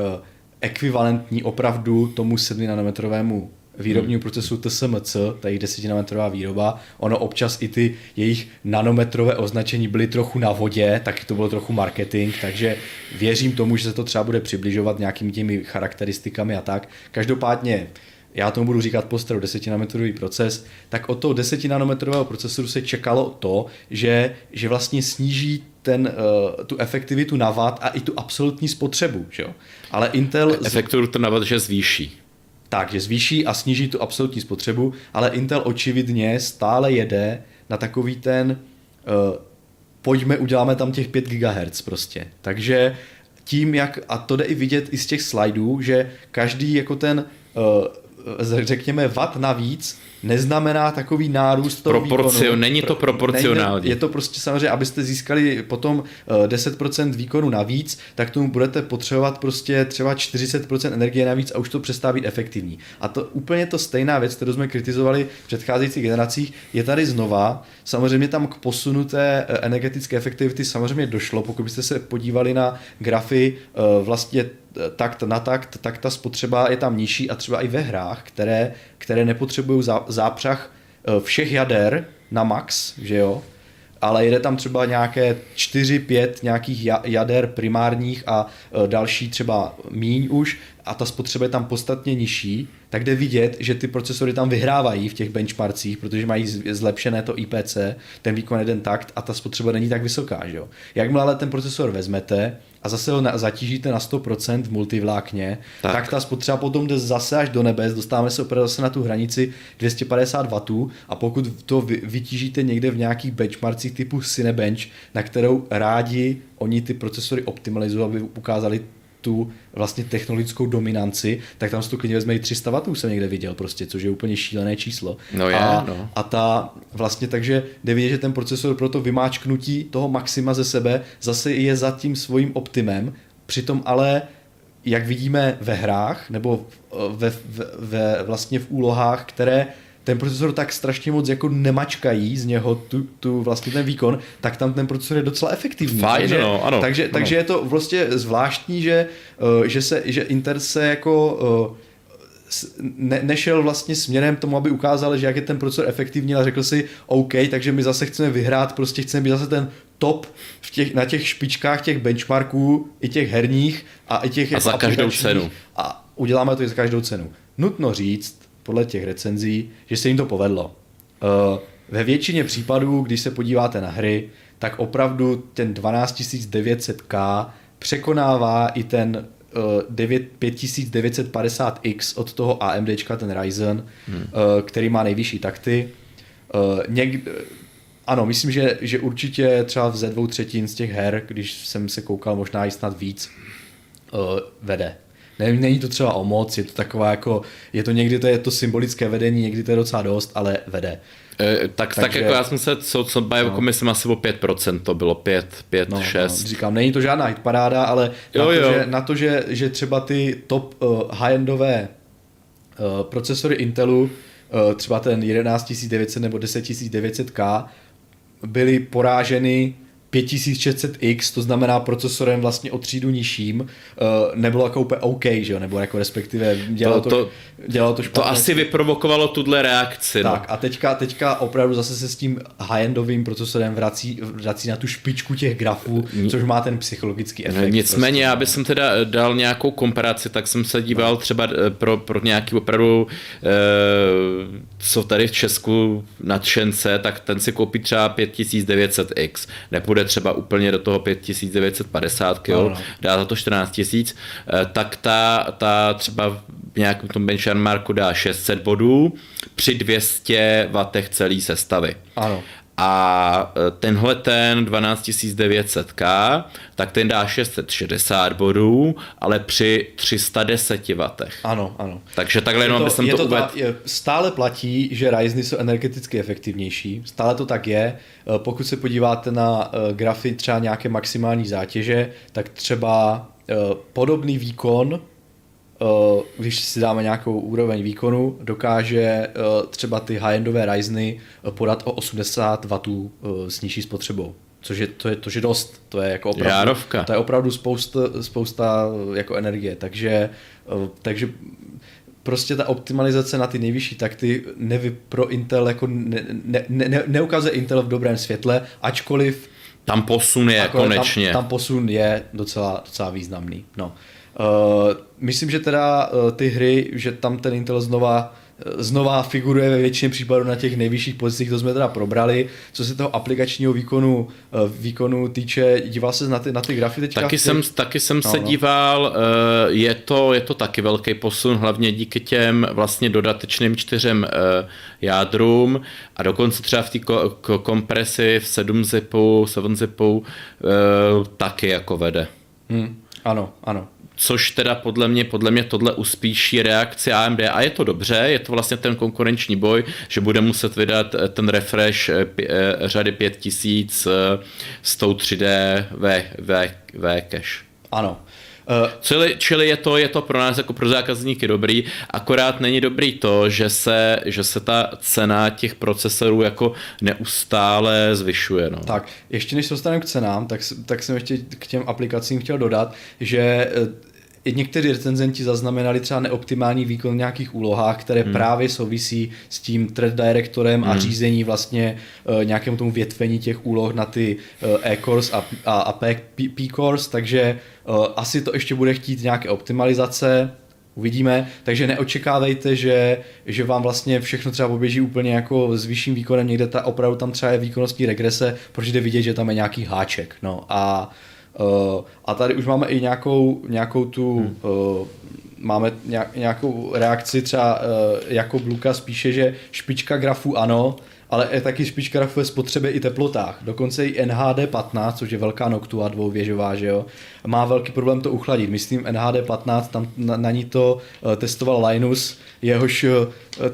ekvivalentní opravdu tomu 7 nanometrovému výrobního procesu TSMC, ta jejich desetinametrová výroba, ono občas i ty jejich nanometrové označení byly trochu na vodě, tak to bylo trochu marketing, takže věřím tomu, že se to třeba bude přibližovat nějakými těmi charakteristikami a tak. Každopádně já tomu budu říkat postaru 10 nanometrový proces, tak od toho 10 nanometrového procesoru se čekalo to, že, že vlastně sníží ten, uh, tu efektivitu na watt a i tu absolutní spotřebu. Že jo? Ale Intel... Efektivitu na watt, že zvýší tak, že zvýší a sníží tu absolutní spotřebu, ale Intel očividně stále jede na takový ten uh, pojďme, uděláme tam těch 5 GHz prostě. Takže tím, jak, a to jde i vidět i z těch slajdů, že každý jako ten, uh, řekněme, watt navíc neznamená takový nárůst toho Proporcio, výkonu. Není to proporcionální. Je to prostě samozřejmě, abyste získali potom 10% výkonu navíc, tak tomu budete potřebovat prostě třeba 40% energie navíc a už to přestává být efektivní. A to úplně to stejná věc, kterou jsme kritizovali v předcházejících generacích, je tady znova. Samozřejmě tam k posunu té energetické efektivity samozřejmě došlo, pokud byste se podívali na grafy vlastně takt na takt, tak ta spotřeba je tam nižší a třeba i ve hrách, které, které nepotřebují zápřah všech jader na max, že jo, ale jede tam třeba nějaké 4-5 nějakých jader primárních a další třeba míň už a ta spotřeba je tam podstatně nižší, tak jde vidět, že ty procesory tam vyhrávají v těch benchmarkcích, protože mají zlepšené to IPC, ten výkon jeden takt a ta spotřeba není tak vysoká. Že jo? Jakmile ale ten procesor vezmete a zase ho zatížíte na 100% v multivlákně, tak. tak ta spotřeba potom jde zase až do nebes, dostáváme se opravdu zase na tu hranici 250 W a pokud to vytížíte někde v nějakých benchmarkcích typu Cinebench, na kterou rádi oni ty procesory optimalizují, aby ukázali tu vlastně technologickou dominanci, tak tam se to klidně vezme i 300 W, jsem někde viděl prostě, což je úplně šílené číslo. No je, a, no. a ta vlastně takže jde vidět, že ten procesor pro to vymáčknutí toho maxima ze sebe zase je za tím svým optimem, přitom ale jak vidíme ve hrách nebo ve, ve, ve vlastně v úlohách, které ten procesor tak strašně moc jako nemačkají z něho tu, tu vlastně ten výkon, tak tam ten procesor je docela efektivní. Fajn, takže, no, ano, takže, ano. takže je to vlastně zvláštní, že, eh, že, se, že Inter se jako eh, ne, nešel vlastně směrem tomu, aby ukázal, že jak je ten procesor efektivní, ale řekl si, OK, takže my zase chceme vyhrát, prostě chceme být zase ten top v těch, na těch špičkách těch benchmarků, i těch herních a i těch a za každou cenu. A uděláme to i za každou cenu. Nutno říct, podle těch recenzí, že se jim to povedlo. Eh, ve většině případů, když se podíváte na hry, tak opravdu ten 12900K překonává i ten 5950X od toho AMD, ten Ryzen, hmm. který má nejvyšší takty. Eh, Někde, ano, myslím, že, že určitě třeba ze dvou třetin z těch her, když jsem se koukal možná i snad víc, vede ne, není to třeba o moc, je to taková jako, je to někdy to je to symbolické vedení, někdy to je docela dost, ale vede. E, tak, Takže, tak jako já jsem se, co, co bavil, no. myslím asi o 5%, to bylo 5, 5, no, 6. No, říkám, není to žádná hitparáda, ale jo, na, to, jo. Že, na to, že, že třeba ty top uh, high-endové uh, procesory Intelu, uh, třeba ten 11900 nebo 10900K, byly poráženy 5600X, to znamená procesorem vlastně o třídu nižším, uh, nebylo jako úplně OK, že jo, nebo jako respektive dělalo to, to, dělalo to špatně. To asi vyprovokovalo tuhle reakci. No. Tak no. a teďka, teďka opravdu zase se s tím high-endovým procesorem vrací, vrací na tu špičku těch grafů, což má ten psychologický efekt. Nicméně, prostě. já bych jsem teda eh, dal nějakou komparaci, tak jsem se díval no. třeba eh, pro, pro nějaký opravdu, eh, co tady v Česku nadšence, tak ten si koupí třeba 5900X. Nepůjde půjde třeba úplně do toho 5950 kg, no, no. dá za to 14 tisíc, eh, tak ta, ta třeba v nějakém tom benchmarku dá 600 bodů při 200 W celý sestavy. Ano. A e, tenhle ten 12900K, tak ten dá 660 bodů, ale při 310 W. Ano, ano. Takže takhle jenom bych to, to uvedl. Stále platí, že Ryzeny jsou energeticky efektivnější. Stále to tak je. E, pokud se podíváte na e, grafy třeba nějaké maximální zátěže, tak třeba podobný výkon když si dáme nějakou úroveň výkonu, dokáže eh, třeba ty high-endové Ryzeny eh, podat o 80 W s nižší spotřebou. Což je, to je, to je dost, to je jako opravdu, Járovka. to je opravdu spousta, spousta jako energie, takže, takže prostě ta optimalizace na ty nejvyšší takty nevy, pro Intel jako ne, ne, ne, neukazuje Intel v dobrém světle, ačkoliv tam posun je konečně. Tam, tam posun je docela, docela významný. No. Uh, myslím, že teda uh, ty hry, že tam ten Intel znova uh, znova figuruje ve většině případů na těch nejvyšších pozicích, to jsme teda probrali. Co se toho aplikačního výkonu, výkonu týče, díval se na ty, na ty grafy teďka? Taky jsem, taky jsem no, se no. díval, je to, je to taky velký posun, hlavně díky těm vlastně dodatečným čtyřem jádrům a dokonce třeba v té kompresi v 7 zipu, 7 zipu taky jako vede. Hmm. Ano, ano. Což teda podle mě, podle mě tohle uspíší reakci AMD a je to dobře, je to vlastně ten konkurenční boj, že bude muset vydat eh, ten refresh eh, eh, řady 5000 s tou 3D V, v, v cache. Ano. Uh, čili, čili je, to, je to pro nás jako pro zákazníky dobrý, akorát není dobrý to, že se, že se ta cena těch procesorů jako neustále zvyšuje. No. Tak, ještě než se dostaneme k cenám, tak, tak jsem ještě k těm aplikacím chtěl dodat, že někteří recenzenti zaznamenali třeba neoptimální výkon v nějakých úlohách, které hmm. právě souvisí s tím thread directorem hmm. a řízení vlastně uh, nějakému tomu větvení těch úloh na ty uh, e-cores a, a, a p-cores, takže uh, asi to ještě bude chtít nějaké optimalizace, uvidíme, takže neočekávejte, že, že vám vlastně všechno třeba poběží úplně jako s vyšším výkonem, někde ta opravdu tam třeba je výkonnostní regrese, protože jde vidět, že tam je nějaký háček, no a Uh, a tady už máme i nějakou, nějakou tu, hmm. uh, máme nějakou reakci třeba uh, jako Luka spíše, že špička grafu ano, ale je taky špička ve spotřebě i teplotách. Dokonce i NHD 15, což je velká Noctua dvouvěžová, že jo, má velký problém to uchladit. Myslím NHD 15, tam na, na ní to uh, testoval Linus, jehož uh,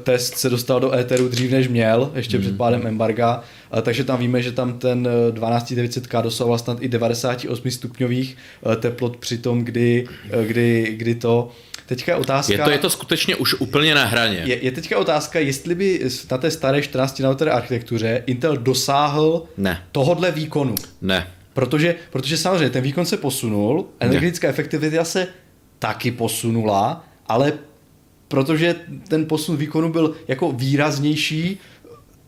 test se dostal do éteru dřív než měl, ještě hmm. před pádem embarga takže tam víme, že tam ten 12900K dosahoval snad i 98 stupňových eh, teplot při tom, kdy, eh, kdy, kdy to Teďka je otázka... Je to, je to skutečně už úplně na hraně. Je, je teďka otázka, jestli by na té staré 14 nanometrové architektuře Intel dosáhl ne. tohodle výkonu. Ne. Protože, protože samozřejmě ten výkon se posunul, energetická ne. efektivita se taky posunula, ale protože ten posun výkonu byl jako výraznější,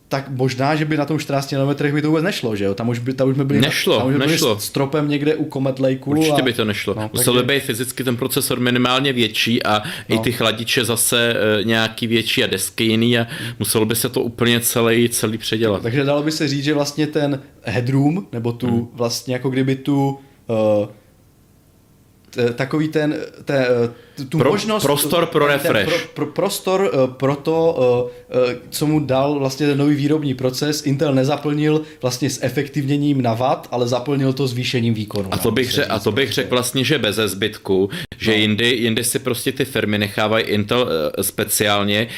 tak možná, že by na tom 14 nanometrech by to vůbec nešlo, že jo? Tam už by, tam už by byli, nešlo, tam už by byli nešlo. stropem někde u Comet Lakeu. Určitě a... by to nešlo. No, Musel by být fyzicky ten procesor minimálně větší a no. i ty chladiče zase e, nějaký větší a desky jiný a muselo by se to úplně celý, celý předělat. Takže dalo by se říct, že vlastně ten headroom, nebo tu hmm. vlastně jako kdyby tu uh, takový ten, te, tu pro, možnost... Prostor pro refresh. Pro, pro, prostor uh, pro to, co mu dal vlastně ten nový výrobní proces, Intel nezaplnil vlastně s efektivněním na watt, ale zaplnil to zvýšením výkonu. A to bych, řek, a to bych řekl vlastně, že bez zbytku, že no. jindy, jindy si prostě ty firmy nechávají Intel speciálně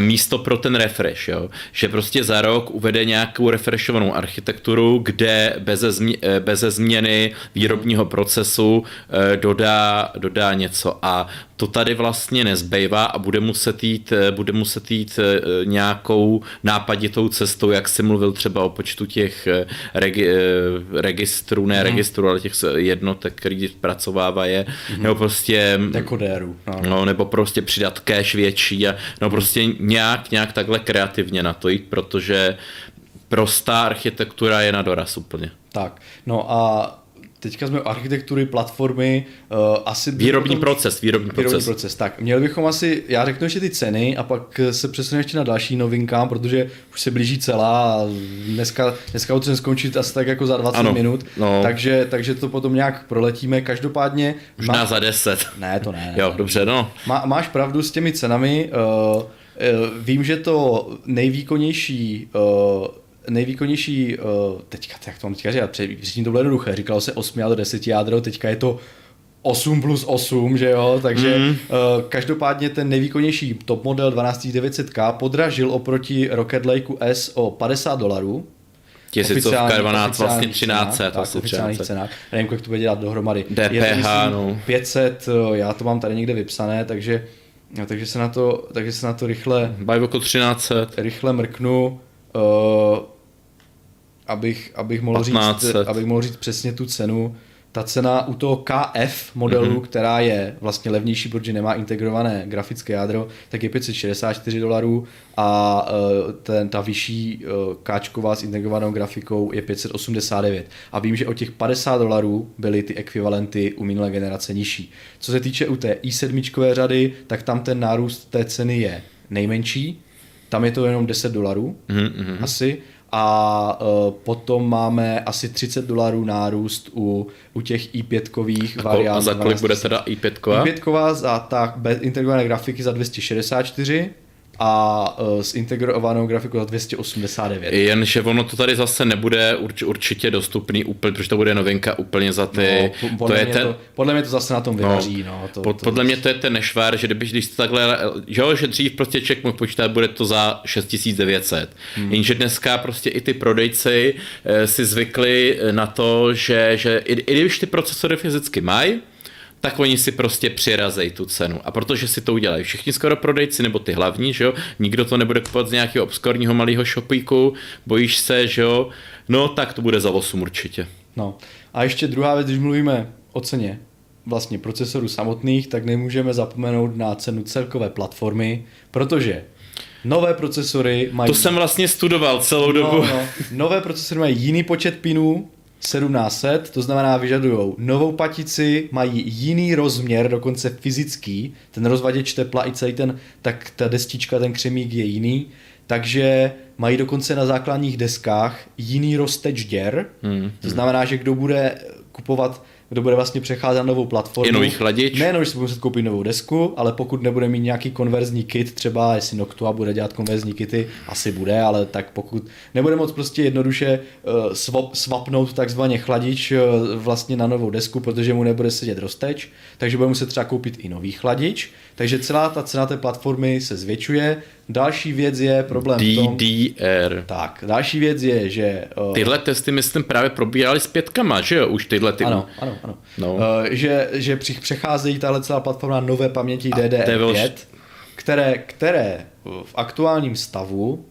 místo pro ten refresh, jo? že prostě za rok uvede nějakou refreshovanou architekturu, kde bez, změ, bez změny výrobního procesu uh, dodá, dodá něco a to tady vlastně nezbývá a bude muset jít, eh, bude muset jít eh, nějakou nápaditou cestou, jak jsi mluvil třeba o počtu těch eh, regi, registrů, ne hmm. registrů, ale těch jednotek, který zpracovává je, hmm. nebo prostě... Dekodéru. No. no. nebo prostě přidat cache větší a no prostě nějak, nějak takhle kreativně na to jít, protože prostá architektura je na doraz úplně. Tak, no a teďka jsme architektury, platformy, uh, asi... Výrobní potom, proces, výrobní, výrobní proces. proces. Tak, měli bychom asi, já řeknu ještě ty ceny a pak se přesuneme ještě na další novinkám, protože už se blíží celá a dneska, dneska už skončit asi tak jako za 20 ano, minut, no. takže, takže to potom nějak proletíme. Každopádně... Možná má... za 10. Ne, to ne. Jo, dobře, no. Má, máš pravdu s těmi cenami, uh, Vím, že to nejvýkonnější nejvýkonnější, uh, teďka, jak to mám teďka říkat, předtím to bylo jednoduché, říkalo se 8 jádro, 10 jádro, teďka je to 8 plus 8, že jo, takže mm. uh, každopádně ten nejvýkonnější top model 12900K podražil oproti Rocket Lakeu S o 50 dolarů, Tisícovka 12, vlastně 13. Cenách, tak, oficiálních cenách. Nevím, jak to bude dělat dohromady. DPH, je to, myslím, no. 500, eh, já to mám tady někde vypsané, takže, no, takže, se na to, takže se na to rychle... Bajvoko 13. Rychle mrknu. Uh, abych, abych, mohl říct, abych mohl říct přesně tu cenu. Ta cena u toho KF modelu, mm-hmm. která je vlastně levnější, protože nemá integrované grafické jádro, tak je 564 dolarů a uh, ten, ta vyšší uh, káčková s integrovanou grafikou je 589. A vím, že o těch 50 dolarů byly ty ekvivalenty u minulé generace nižší. Co se týče u té i7 řady, tak tam ten nárůst té ceny je nejmenší, tam je to jenom 10 dolarů mm-hmm. asi a uh, potom máme asi 30 dolarů nárůst u, u těch i5kových variant. A za kolik bude teda i5? i5 za ta bez integrované grafiky za 264 a uh, s integrovanou grafikou za 289. Jenže ono to tady zase nebude urč, určitě dostupný úplně, protože to bude novinka úplně za ty... No, podle, to je mě ten, to, podle mě to zase na tom vyvaří. No, no, to, pod, to, podle mě to je ten nešvár, že kdyby, když to takhle, že, jo, že dřív prostě člověk mohl počítat, bude to za 6900. Hmm. Jenže dneska prostě i ty prodejci e, si zvykli na to, že, že i, i když ty procesory fyzicky mají, tak oni si prostě přirazej tu cenu. A protože si to udělají všichni skoro prodejci, nebo ty hlavní, že jo, nikdo to nebude kupovat z nějakého obskorního malého shopíku, bojíš se, že jo, no tak to bude za 8 určitě. No a ještě druhá věc, když mluvíme o ceně vlastně procesorů samotných, tak nemůžeme zapomenout na cenu celkové platformy, protože Nové procesory mají... To jsem vlastně studoval celou dobu. No, no. Nové procesory mají jiný počet pinů, 1700, to znamená vyžadují novou patici, mají jiný rozměr, dokonce fyzický, ten rozvaděč tepla i celý ten, tak ta destička, ten křemík je jiný, takže mají dokonce na základních deskách jiný rozteč děr, hmm, to znamená, že kdo bude kupovat kdo bude vlastně přecházet na novou platformu. Je nový chladič. Nejenom, že si bude muset koupit novou desku, ale pokud nebude mít nějaký konverzní kit, třeba jestli Noctua bude dělat konverzní kity, asi bude, ale tak pokud nebude moc prostě jednoduše uh, swap, swapnout takzvaně chladič uh, vlastně na novou desku, protože mu nebude sedět rozteč, takže bude muset třeba koupit i nový chladič, takže celá ta cena té platformy se zvětšuje. Další věc je problém DDR. V tom, tak, další věc je, že... Uh, tyhle testy myslím právě probírali s pětkama, že jo? Už tyhle ty... Ano, ano, ano. No. Uh, že, že přecházejí tahle celá platforma nové paměti DDR5, které, které v aktuálním stavu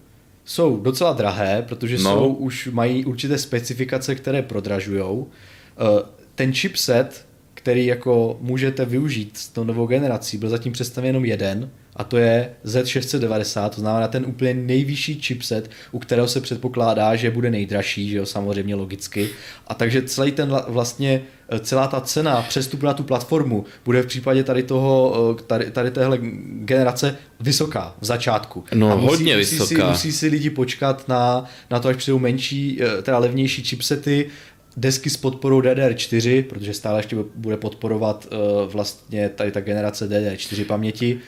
jsou docela drahé, protože no. jsou už mají určité specifikace, které prodražujou. Uh, ten chipset který jako můžete využít s tou novou generací, byl zatím představen jenom jeden a to je Z690, to znamená ten úplně nejvyšší chipset, u kterého se předpokládá, že bude nejdražší, že jo, samozřejmě logicky. A takže celý ten vlastně, eh, celá ta cena přestupu na tu platformu bude v případě tady toho, eh, tady, tady téhle generace vysoká v začátku. No, a musí, hodně musí vysoká. Si, musí si lidi počkat na, na to, až přijdou menší, eh, teda levnější chipsety, desky s podporou DDR4, protože stále ještě bude podporovat uh, vlastně tady ta generace DDR4 paměti,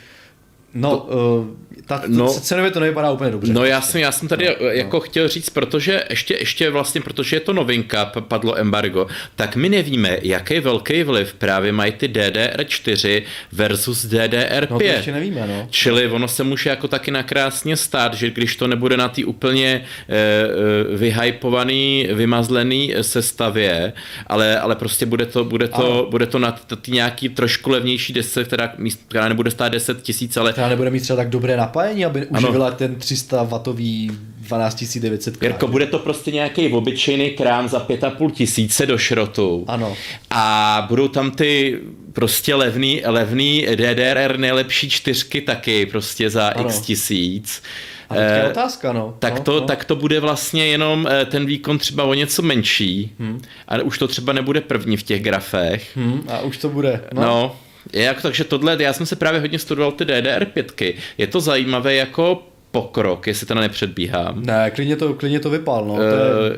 No, to, uh, ta, no, cenově to nevypadá úplně dobře. No já jsem, já jsem tady no, jako no. chtěl říct, protože ještě, ještě vlastně, protože je to novinka, padlo embargo, tak my nevíme, jaký velký vliv právě mají ty DDR4 versus DDR5. No to ještě nevíme, no. Čili ono se může jako taky nakrásně stát, že když to nebude na té úplně uh, vyhypovaný, vymazlený sestavě, ale, ale prostě bude to, bude to, bude to na ty nějaký trošku levnější desce, která, která nebude stát 10 tisíc, ale která nebude mít třeba tak dobré napájení, aby ano. uživila ten 300 watový 12900 Jirko, bude to prostě nějaký obyčejný krám za 5,5 tisíce do šrotu. Ano. A budou tam ty prostě levný, levný DDR nejlepší čtyřky taky prostě za ano. x tisíc. A to je eh, otázka, no. Tak, no, to, no. tak to bude vlastně jenom eh, ten výkon třeba o něco menší, hmm. ale už to třeba nebude první v těch grafech. Hmm, a už to bude. No. no je jako, takže tohle, já jsem se právě hodně studoval ty DDR5. Je to zajímavé jako pokrok, jestli to nepředbíhám. Ne, klidně to, klidně to vypal, no. Uh, to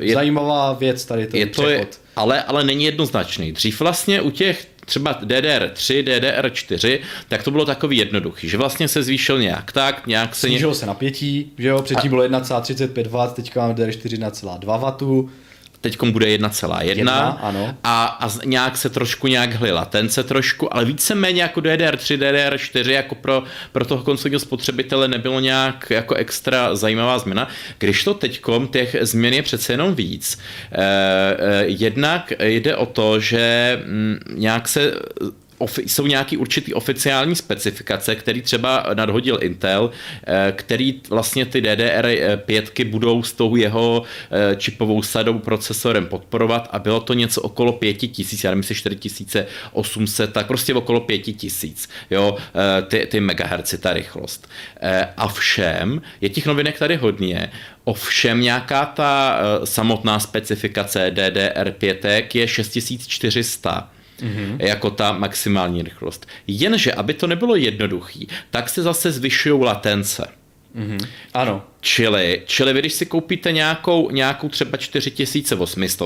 je, je zajímavá věc tady ten je to je, ale, ale není jednoznačný. Dřív vlastně u těch třeba DDR3, DDR4, tak to bylo takový jednoduchý, že vlastně se zvýšil nějak tak, nějak se... Zvýšilo se napětí, že jo, předtím a... bylo 1,35 W, teďka máme DDR4 1,2 W, teď bude 1,1 ano. a, a nějak se trošku nějak hlila ten se trošku, ale víceméně jako DDR3, DDR4 jako pro, pro toho konsolního spotřebitele nebylo nějak jako extra zajímavá změna, když to teďkom těch změn je přece jenom víc. Eh, eh, jednak jde o to, že mm, nějak se jsou nějaký určitý oficiální specifikace, který třeba nadhodil Intel, eh, který vlastně ty DDR5 budou s tou jeho eh, čipovou sadou procesorem podporovat a bylo to něco okolo 5000, já nevím, 4800, tak prostě okolo 5000, jo, eh, ty, ty megahertzy, ta rychlost. A všem, je těch novinek tady hodně, Ovšem nějaká ta samotná specifikace DDR5 je 6400 mm-hmm. jako ta maximální rychlost. Jenže, aby to nebylo jednoduchý, tak se zase zvyšují latence. Mm-hmm. Ano. Čili, čili vy, když si koupíte nějakou, nějakou třeba 4800,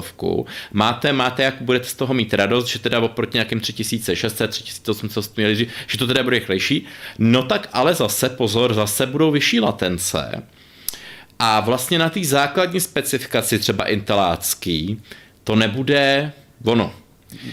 máte, máte, jak budete z toho mít radost, že teda oproti nějakým 3600, 3800 měli, že to teda bude rychlejší, no tak ale zase, pozor, zase budou vyšší latence. A vlastně na té základní specifikaci třeba intelácký, to nebude ono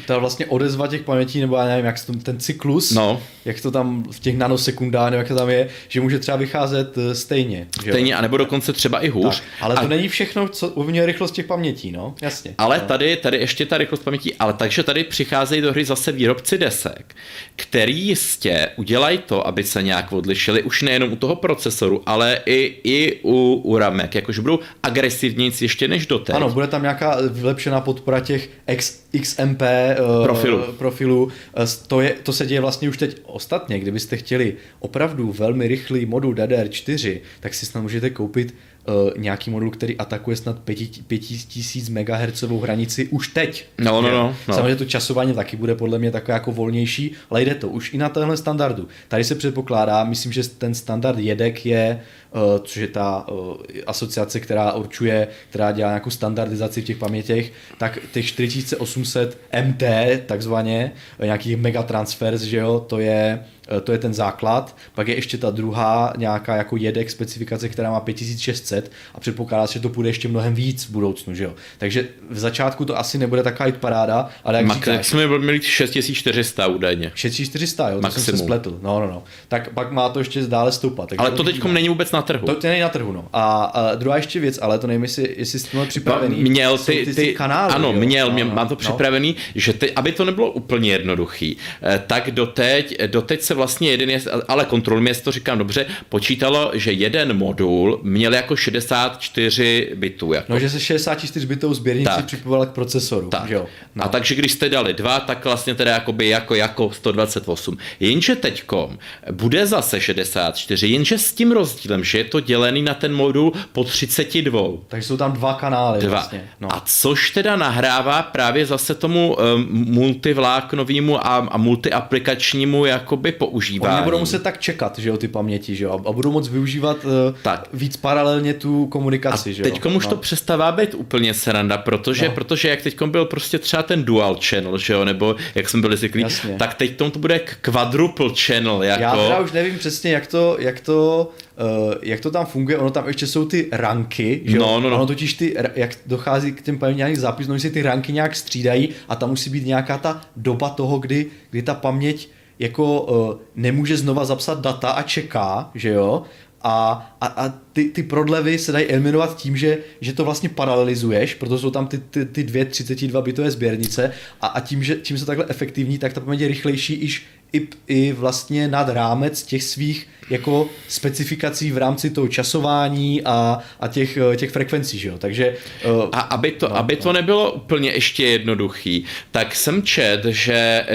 ta vlastně odezva těch pamětí, nebo já nevím, jak to, ten cyklus, no. jak to tam v těch nanosekundách, nebo jak to tam je, že může třeba vycházet eh, stejně. Že stejně, jo? anebo dokonce třeba i hůř. Tak, ale a... to není všechno, co ovlivňuje rychlost těch pamětí, no, jasně. Ale no. tady, tady ještě ta rychlost pamětí, ale takže tady přicházejí do hry zase výrobci desek, který jistě udělají to, aby se nějak odlišili už nejenom u toho procesoru, ale i, i u, u ramek, jakože budou agresivnější ještě než doteď. Ano, bude tam nějaká vylepšená podpora těch X, XMP uh, profilu. profilu. Eh, to, je, to se děje vlastně už teď ostatně. Kdybyste chtěli opravdu velmi rychlý modul DDR4, tak si snad můžete koupit uh, nějaký modul, který atakuje snad 5000 MHz hranici už teď. No, no, no, no. Samozřejmě to časování taky bude podle mě takové jako volnější, ale jde to už i na tenhle standardu. Tady se předpokládá, myslím, že ten standard jedek je, uh, což je ta uh, asociace, která určuje, která dělá nějakou standardizaci v těch pamětěch, tak těch 4800 MT, takzvaně, nějaký megatransfers, že jo, to je Eh, to je ten základ, pak je ještě ta druhá nějaká jako jedek specifikace, která má 5600 a předpokládá se, že to půjde ještě mnohem víc v budoucnu, že jo. Takže v začátku to asi nebude taková paráda, ale jak Max, říkáš... jsme měli 6400 údajně. 6400, jo, to Maximum. jsem se spletl, no, no, no. Tak pak má to ještě dále stoupat. Ale to teď není vůbec na trhu. To není na trhu, no. A, a druhá ještě věc, ale to nevím, jestli, jestli jsi to připravený. No, měl ty, ty, ty kanály, Ano, jo? měl, no, mě, no, mám to no. připravený, že ty, aby to nebylo úplně jednoduchý, eh, tak doteď, doteď se vlastně jeden, je, ale kontrol mě to říkám dobře, počítalo, že jeden modul měl jako 64 bitů. Jako. No, že se 64 bitovou sběrnici připojovala k procesoru. Tak. Jo? No. A takže když jste dali dva, tak vlastně teda jakoby jako, jako 128. Jenže teďkom bude zase 64, jenže s tím rozdílem, že je to dělený na ten modul po 32. Takže jsou tam dva kanály dva. vlastně. No. A což teda nahrává právě zase tomu um, multivláknovému a, a multiaplikačnímu jakoby používání Oni nebudou muset tak čekat, že jo, ty paměti, že jo, a budou moct využívat uh, tak. víc paralelně tu komunikaci, a že jo. teďkom už no. to přestává být úplně sranda, protože, no. protože jak teďkom byl prostě třeba ten dual channel, že jo, nebo jak jsme byli zvyklí, tak teď to bude quadruple channel, jako. Já teda už nevím přesně, jak to, jak to Uh, jak to tam funguje, ono tam ještě jsou ty ranky, že no, no, no. ono totiž ty, jak dochází k těm nějakých zápisům, oni si ty ranky nějak střídají a tam musí být nějaká ta doba toho, kdy, kdy ta paměť jako uh, nemůže znova zapsat data a čeká, že jo, a, a, a ty, ty prodlevy se dají eliminovat tím, že, že to vlastně paralelizuješ, proto jsou tam ty, ty, ty dvě 32 bitové sběrnice a, a tím, že tím jsou takhle efektivní, tak ta paměť je rychlejší iž, i, i vlastně nad rámec těch svých jako specifikací v rámci toho časování a, a těch, těch frekvencí, že jo, takže... Uh, a aby to, no, aby to no. nebylo úplně ještě jednoduchý, tak jsem čet, že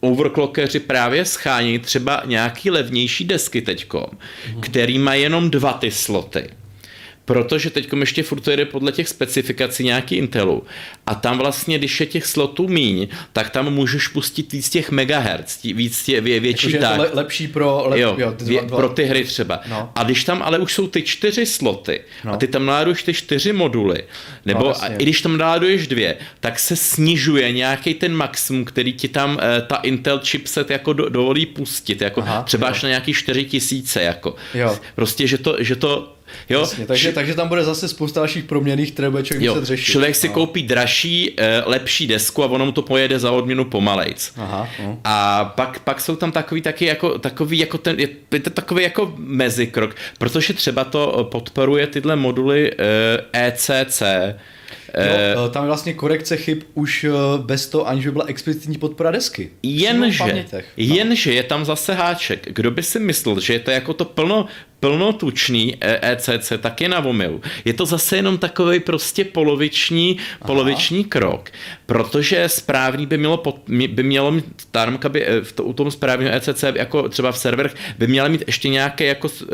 overclockeři právě schání třeba nějaký levnější desky teďko, mm. který má jenom dva ty sloty protože teď ještě furt to jede podle těch specifikací nějaký Intelu a tam vlastně, když je těch slotů míň, tak tam můžeš pustit víc těch megahertz, víc tě, vě, větší tak. Je to lepší pro, lep, jo, jo, ty dva, dva. pro ty hry třeba. No. A když tam ale už jsou ty čtyři sloty no. a ty tam náláduješ ty čtyři moduly, nebo no, a i když tam náláduješ dvě, tak se snižuje nějaký ten maximum, který ti tam e, ta Intel chipset jako do, dovolí pustit, jako Aha, třeba jo. až na nějaký 4000 jako. Jo. Prostě, že to, že to Jo? Jasně, takže, Č- takže tam bude zase spousta dalších proměných, které bude člověk muset řešit. Člověk si no. koupí dražší, eh, lepší desku a ono mu to pojede za odměnu pomalejc. Aha, no. A pak, pak jsou tam takový taky jako, takový jako ten, je, je to takový jako mezikrok, protože třeba to podporuje tyhle moduly eh, ECC, Jo, tam je vlastně korekce chyb už bez toho, aniž by byla explicitní podpora desky. Jenže, no. jenže je tam zase háček. Kdo by si myslel, že je to jako to plno, plnotučný ECC taky na omilu. Je to zase jenom takový prostě poloviční, poloviční krok, protože správný by mělo, pod, by mělo mít, Tarmka by eh, v to, u tom správného ECC, jako třeba v serverech, by měla mít ještě nějaký jako, eh,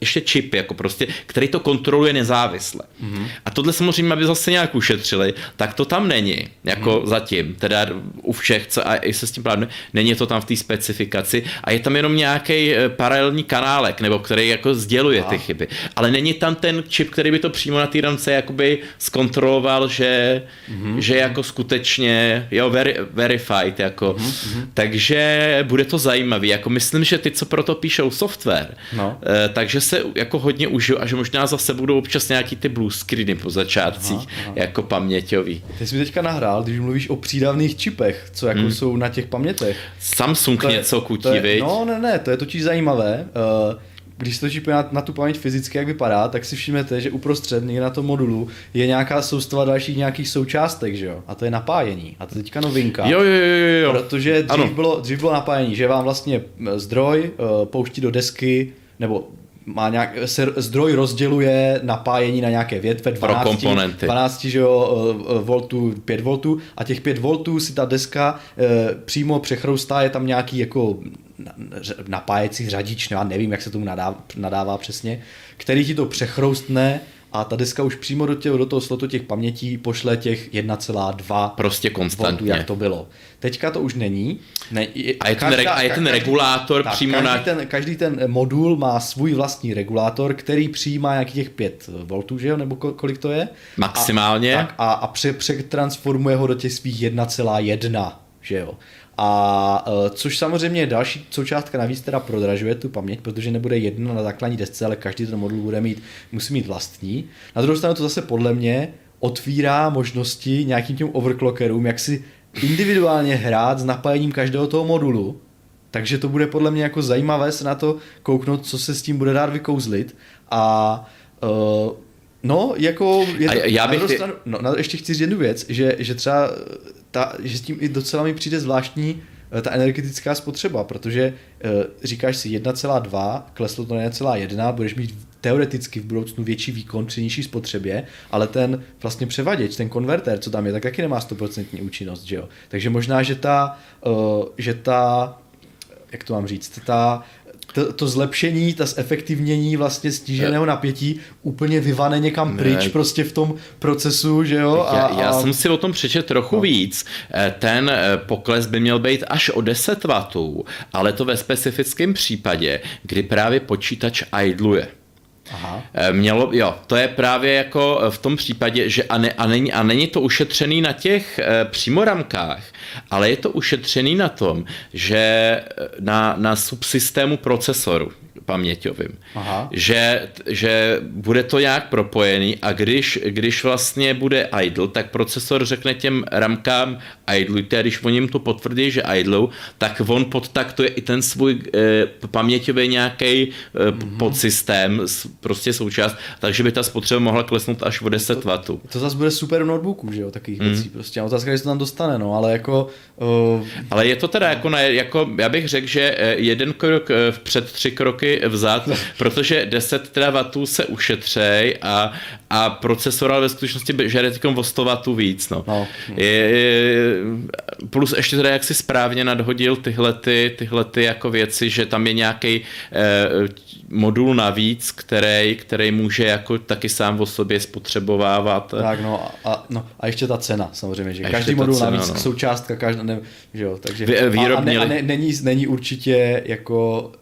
ještě čip, jako prostě, který to kontroluje nezávisle. Mm-hmm. A tohle samozřejmě by zase nějak ušetřili, tak to tam není, jako hmm. zatím, teda u všech, co a i se s tím právě, není to tam v té specifikaci a je tam jenom nějaký paralelní kanálek, nebo který jako sděluje ty chyby, ale není tam ten čip, který by to přímo na té ramce jakoby zkontroloval, že, hmm. že jako skutečně, jo, veri, verified, jako, hmm. takže bude to zajímavý, jako myslím, že ty, co pro to píšou software, no. eh, takže se jako hodně užiju a že možná zase budou občas nějaký ty blue screeny po začátcích, aha, aha. jako paměťový. Ty jsi mi teďka nahrál, když mluvíš o přídavných čipech, co jako hmm. jsou na těch pamětech. Samsung to je, něco kutí, to je, No, ne, ne, to je totiž zajímavé. Uh, když to čipuje na, na tu paměť fyzicky, jak vypadá, tak si všimnete, že uprostřed někde na tom modulu je nějaká soustava dalších nějakých součástek, že jo? A to je napájení. A to je teďka novinka. Jo, jo, jo, jo. Protože dřív, bylo, dřív bylo napájení, že vám vlastně zdroj uh, pouští do desky, nebo má nějak, se zdroj rozděluje napájení na nějaké větve 12, Pro komponenty. 12 že jo, eh, voltů, 5 voltů a těch 5 voltů si ta deska e, přímo přechroustá, je tam nějaký jako napájecí řadič, já nevím, jak se tomu nadává, nadává přesně, který ti to přechroustne a ta deska už přímo do, tě, do toho slotu těch pamětí pošle těch 1,2 prostě konstantně, voltů, jak to bylo. Teďka to už není. Ne, je, a, je každá, ten, a je ten každý, regulátor tak, přímo každý na... Ten, každý ten modul má svůj vlastní regulátor, který přijímá nějakých těch 5 voltů, že jo, nebo kolik to je? Maximálně. A, tak, a, a přetransformuje ho do těch svých 1,1, že jo. A e, což samozřejmě je další součástka navíc teda prodražuje tu paměť, protože nebude jedna na základní desce, ale každý ten modul bude mít, musí mít vlastní. Na druhou stranu to zase podle mě otvírá možnosti nějakým těm overclockerům, jak si individuálně hrát s napájením každého toho modulu. Takže to bude podle mě jako zajímavé se na to kouknout, co se s tím bude dát vykouzlit. A uh, No, jako... Je to, já bych... Ty... No, ještě chci říct jednu věc, že, že třeba ta, že s tím i docela mi přijde zvláštní eh, ta energetická spotřeba, protože e, říkáš si 1,2, kleslo to na 1,1, budeš mít teoreticky v budoucnu větší výkon při nižší spotřebě, ale ten vlastně převaděč, ten konverter, co tam je, tak taky nemá 100% účinnost, že jo? Takže možná, že ta, e, že ta jak to mám říct, ta to, to zlepšení, ta zefektivnění vlastně stíženého napětí úplně vyvane někam pryč ne. prostě v tom procesu, že jo? A, já, já a... jsem si o tom přečet trochu no. víc. Eh, ten eh, pokles by měl být až o 10 W, ale to ve specifickém případě, kdy právě počítač idluje. Aha. Eh, mělo, jo, to je právě jako v tom případě, že a, ne, a, není, a není to ušetřený na těch e, přímoramkách, ale je to ušetřený na tom, že na, na subsystému procesoru paměťovým. Aha. Že, že bude to nějak propojený a když, když vlastně bude idle, tak procesor řekne těm ramkám idlujte a když oni jim to potvrdí, že idlou, tak on podtaktuje i ten svůj e, paměťový nějaký e, mm-hmm. podsystém, prostě součást, takže by ta spotřeba mohla klesnout až o 10 W. To, to zase bude super v notebooku, že jo, takových mm. věcí prostě. A otázka, jestli to tam dostane, no, ale jako... Uh, ale je to teda jako, na, jako já bych řekl, že jeden krok vpřed, tři kroky vzad, protože 10 teravatů se ušetřej a, a procesor ale ve skutečnosti žere o 100 W víc. No. No. Je, je, plus ještě teda, jak si správně nadhodil tyhle, ty, tyhle ty jako věci, že tam je nějaký eh, modul navíc, který, který může jako taky sám o sobě spotřebovávat. Tak no a, no a ještě ta cena samozřejmě, že každý modul cena, navíc, no. součástka, každá, ne, že jo, takže Vy, a, a, ne, a ne, není, není určitě jako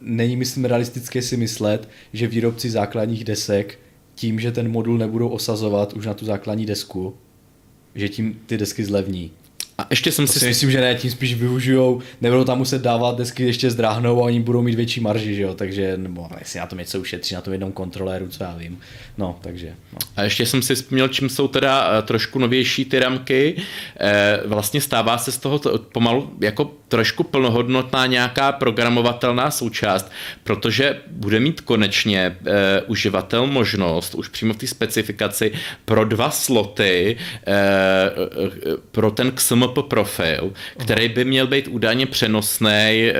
není, myslím, realistické si myslet, že výrobci základních desek tím, že ten modul nebudou osazovat už na tu základní desku, že tím ty desky zlevní. A ještě jsem si... myslím, že ne, tím spíš využijou, nebudou tam muset dávat desky ještě zdráhnou a oni budou mít větší marži, že jo, takže, nebo jestli na tom něco ušetří, na tom jednom kontroléru, co já vím. No, takže. No. A ještě jsem si vzpomněl, čím jsou teda eh, trošku novější ty ramky. E, vlastně stává se z toho pomalu jako trošku plnohodnotná nějaká programovatelná součást, protože bude mít konečně e, uživatel možnost už přímo v té specifikaci pro dva sloty e, pro ten XMP profil, který by měl být údajně přenosný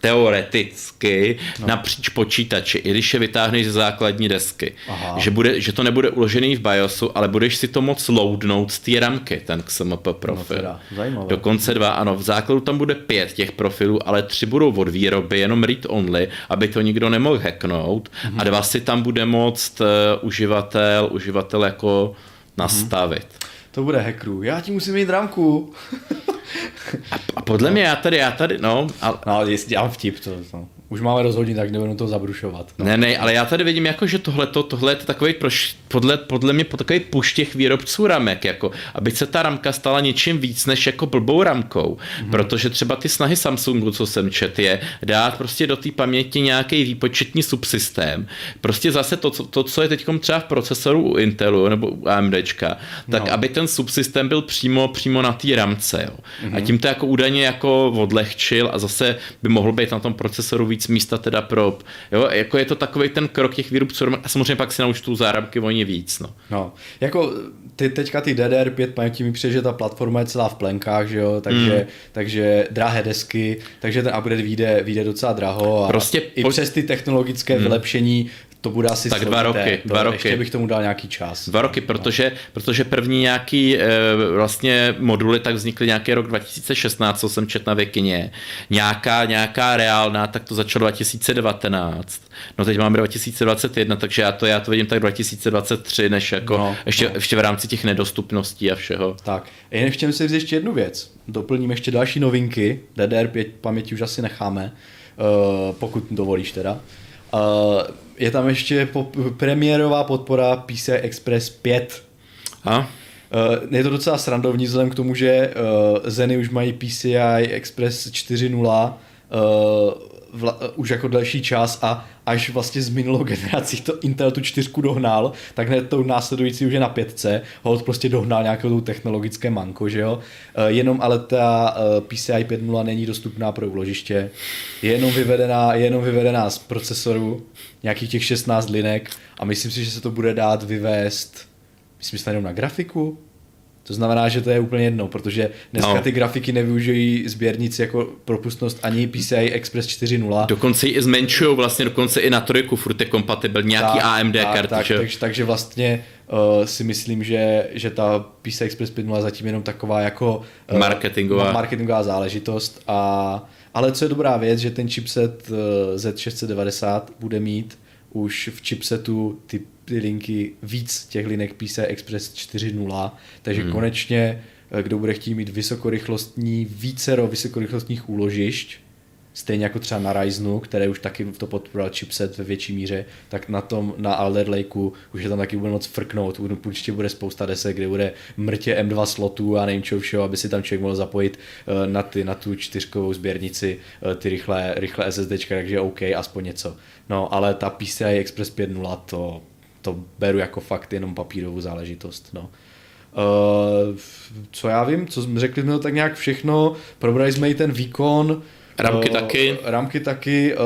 teoreticky no. napříč počítači, i když je vytáhneš ze základní desky. Že, bude, že to nebude uložený v BIOSu, ale budeš si to moc loadnout z té ramky, ten XMP profil. No teda, Dokonce dva, ano, v základu tam bude pět těch profilů, ale tři budou od výroby, jenom read only, aby to nikdo nemohl hacknout mm-hmm. a dva si tam bude moct uh, uživatel, uživatel jako nastavit. To bude hackerů. Já ti musím mít ramku. A, a podle mě já tady, já tady, no, a, No, jestli dělám vtip, to, to. Už máme rozhodně, tak nebudu to zabrušovat. No. Ne, ne, ale já tady vidím jako, že tohle tohle je takový proš, podle, podle mě takový puš těch výrobců ramek, jako, aby se ta ramka stala něčím víc než jako blbou ramkou, mm-hmm. protože třeba ty snahy Samsungu, co jsem čet, je dát prostě do té paměti nějaký výpočetní subsystém. Prostě zase to, to co je teď třeba v procesoru u Intelu nebo u AMDčka, tak no. aby ten subsystém byl přímo, přímo na té ramce. Jo. Mm-hmm. A tím to jako údajně jako odlehčil a zase by mohl být na tom procesoru víc místa teda pro, jo, jako je to takový ten krok těch výrobců a samozřejmě pak si naučtou záramky oni víc, no. No, jako ty, teďka ty DDR5 paměti mi přijde, že ta platforma je celá v plenkách, že jo, takže, mm. takže drahé desky, takže ten upgrade vyjde, vyjde docela draho a prostě i po... přes ty technologické mm. vylepšení to bude asi tak dva roky, to, dva roky. Ještě bych tomu dal nějaký čas. Dva roky, protože, no. protože první nějaký e, vlastně moduly tak vznikly nějaký rok 2016, co jsem četl na Vikině. Nějaká, nějaká reálná, tak to začalo 2019. No teď máme 2021, takže já to, já to vidím tak 2023, než jako no, ještě, no. ještě v rámci těch nedostupností a všeho. Tak, jen chtěl si říct ještě jednu věc. Doplním ještě další novinky. DDR5 paměti už asi necháme, uh, pokud dovolíš teda. Uh, je tam ještě po- premiérová podpora PCI Express 5. A? Je to docela srandovní vzhledem k tomu, že Zeny už mají PCI Express 4.0 vla, už jako další čas a až vlastně z minulou generací to Intel tu čtyřku dohnal, tak hned to následující už je na pětce, hold prostě dohnal nějakou tu technologické manko, že jo. Jenom ale ta PCI 5.0 není dostupná pro úložiště, je jenom vyvedená, je jenom vyvedená z procesoru, nějakých těch 16 linek a myslím si, že se to bude dát vyvést, myslím si jenom na grafiku, to znamená, že to je úplně jedno, protože dneska no. ty grafiky nevyužijí sběrnici jako propustnost ani PCI Express 4.0. Dokonce i zmenšují vlastně, dokonce i na trojku furt je kompatibilní nějaký tak, AMD tak, karty. Tak, takže, takže vlastně uh, si myslím, že, že ta PCI Express 5.0 zatím jenom taková jako uh, marketingová. marketingová záležitost. A, ale co je dobrá věc, že ten chipset uh, Z690 bude mít už v chipsetu ty ty linky víc těch linek PCI Express 4.0, takže hmm. konečně eh, kdo bude chtít mít vysokorychlostní, vícero vysokorychlostních úložišť, stejně jako třeba na Ryzenu, které už taky to podporoval chipset ve větší míře, tak na tom, na Alder Lakeu už je tam taky bude moc frknout, určitě bude spousta desek, kde bude mrtě M2 slotů a nevím čeho všeho, aby si tam člověk mohl zapojit eh, na, ty, na tu čtyřkovou sběrnici eh, ty rychlé, rychlé SSD, takže OK, aspoň něco. No, ale ta PCI Express 5.0 to to beru jako fakt jenom papírovou záležitost. No. Uh, co já vím, co řekli jsme to tak nějak všechno, probrali jsme i ten výkon, Ramky uh, taky. Ramky taky. Uh,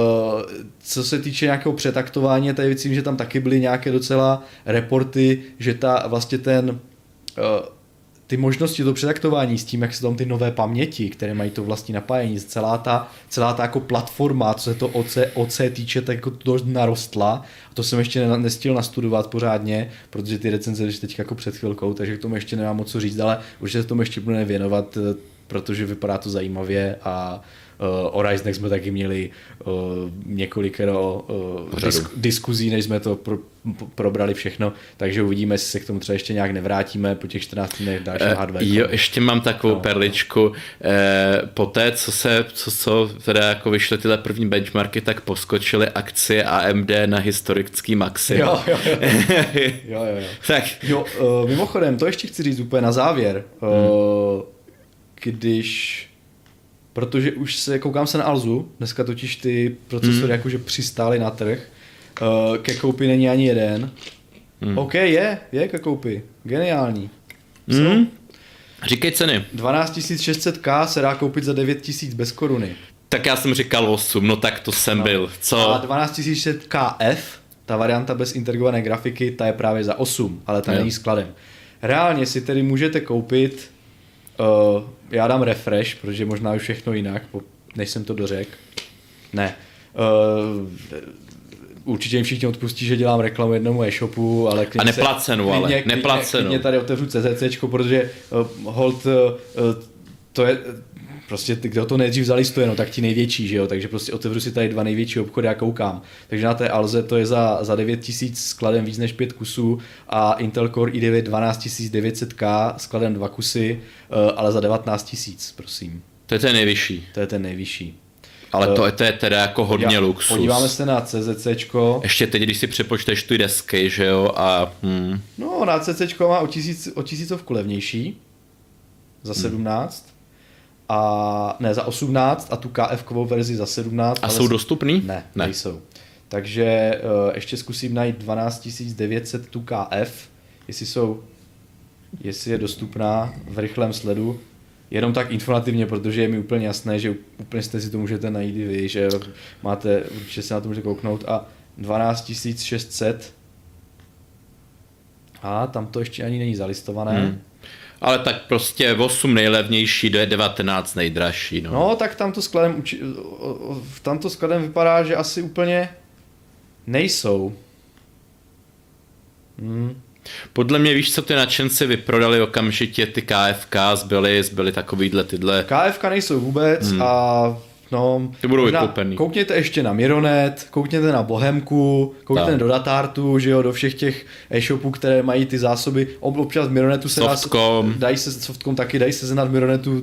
co se týče nějakého přetaktování, tady myslím, že tam taky byly nějaké docela reporty, že ta vlastně ten uh, ty možnosti do předaktování s tím, jak se tam ty nové paměti, které mají to vlastní napájení, celá ta, celá ta jako platforma, co se to OC, OC týče, tak jako dost narostla. A to jsem ještě nestihl nastudovat pořádně, protože ty recenze ještě teď jako před chvilkou, takže k tomu ještě nemám moc co říct, ale určitě se tomu ještě budeme věnovat, eh, protože vypadá to zajímavě a o Ryzenech jsme taky měli uh, několikero uh, disk, diskuzí, než jsme to pro, probrali všechno, takže uvidíme, jestli se k tomu třeba ještě nějak nevrátíme po těch 14 dnech dalšího uh, hardware. Jo, ještě mám takovou no. perličku. Eh, po té, co se, co, co teda jako vyšly tyhle první benchmarky, tak poskočily akcie AMD na historický maxi. Jo, jo, jo. jo, jo, jo. tak. Jo, mimochodem, to ještě chci říct úplně na závěr. Hmm. Když protože už se, koukám se na Alzu, dneska totiž ty procesory mm. jakože přistály na trh, uh, ke koupi není ani jeden. Mm. OK, je, je ke koupi, geniální. Mm. Říkej ceny. 12600K se dá koupit za 9000 bez koruny. Tak já jsem říkal 8, no tak to jsem no. byl. Co? A 12600KF, ta varianta bez integrované grafiky, ta je právě za 8, ale ta jo. není skladem. Reálně si tedy můžete koupit Uh, já dám refresh, protože možná už všechno jinak, než jsem to dořekl. Ne. Uh, určitě jim všichni odpustí, že dělám reklamu jednomu e-shopu, ale A neplacenu, se, ale klidně, neplacenu. Klidně tady otevřu CZC, protože uh, hold, uh, to je, prostě ty, kdo to nejdřív zalistuje, no tak ti největší, že jo, takže prostě otevřu si tady dva největší obchody a koukám. Takže na té Alze to je za, za 9000 skladem víc než 5 kusů a Intel Core i9 12900K skladem 2 kusy, eh, ale za 19 000, prosím. To je ten nejvyšší. To je ten nejvyšší. Ale to, to je teda jako hodně Podívá- luxus. Podíváme se na CZCčko. Ještě teď, když si přepočteš ty desky, že jo, a hm, No, na CCčko má o, tisíc, o tisícovku levnější. Za 17. A ne, za 18 a tu KF-kovou verzi za 17. a ale jsou dostupný? Ne, ne. nejsou. Takže uh, ještě zkusím najít 12 900 tu KF, jestli jsou, jestli je dostupná v rychlém sledu. Jenom tak informativně, protože je mi úplně jasné, že úplně jste si to můžete najít i vy, že máte, určitě se na to můžete kouknout a 12 600 a tam to ještě ani není zalistované. Hmm. Ale tak prostě 8 nejlevnější, do 19 nejdražší. No. No, tak tam to skladem, tam to skladem vypadá, že asi úplně nejsou. Hmm. Podle mě víš, co ty nadšenci vyprodali okamžitě, ty KFK zbyly, zbyly takovýhle tyhle. KFK nejsou vůbec hmm. a no, Ty budou možná vykoupený. Koukněte ještě na Mironet, koukněte na Bohemku, koukněte Tak. do Datartu, že jo, do všech těch e-shopů, které mají ty zásoby. Ob- Občas Mironetu se dá, dají se, Softcom taky, dají se znát Mironetu,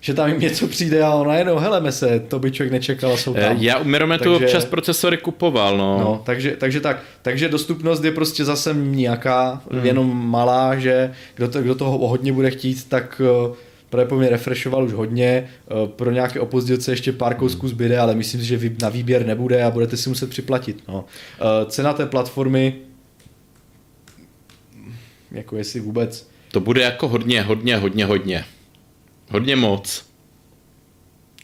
že tam jim něco přijde a ono najednou, heleme se, to by člověk nečekal jsou Eh, tam. Já u Mirometu Takže- občas procesory kupoval, no. No, takže, takže tak. Takže dostupnost je prostě zase nějaká, hmm. jenom malá, že kdo, to, kdo toho hodně bude chtít, tak uh, právě po mě refreshoval už hodně. Uh, pro nějaké opozdilce ještě pár kousků zbyde, ale myslím si, že na výběr nebude a budete si muset připlatit. No. Uh, cena té platformy, jako jestli vůbec, To bude jako hodně, hodně, hodně, hodně. Hodně moc.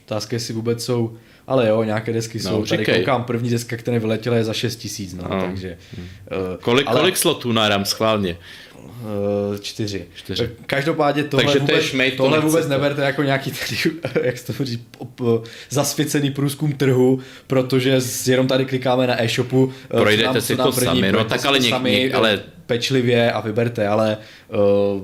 otázka jestli vůbec jsou, ale jo, nějaké desky No, jsou. Tady říkej. koukám, první deska, která vyletěla je za 6 tisíc, no, No. takže... Uh, Kolik, ale... kolik slotů na RAM schválně? Uh, čtyři. Čtyři. Každopádně tohle, Takže to vůbec, šmejt, to tohle vůbec neberte jako nějaký tady, jak se to říct, zasvěcený průzkum trhu, protože jenom tady klikáme na e-shopu. eh, Projdete nám- si to první, sami, no, tak ale to něk- sami, něk- ale- eh, pečlivě a vyberte, ale uh,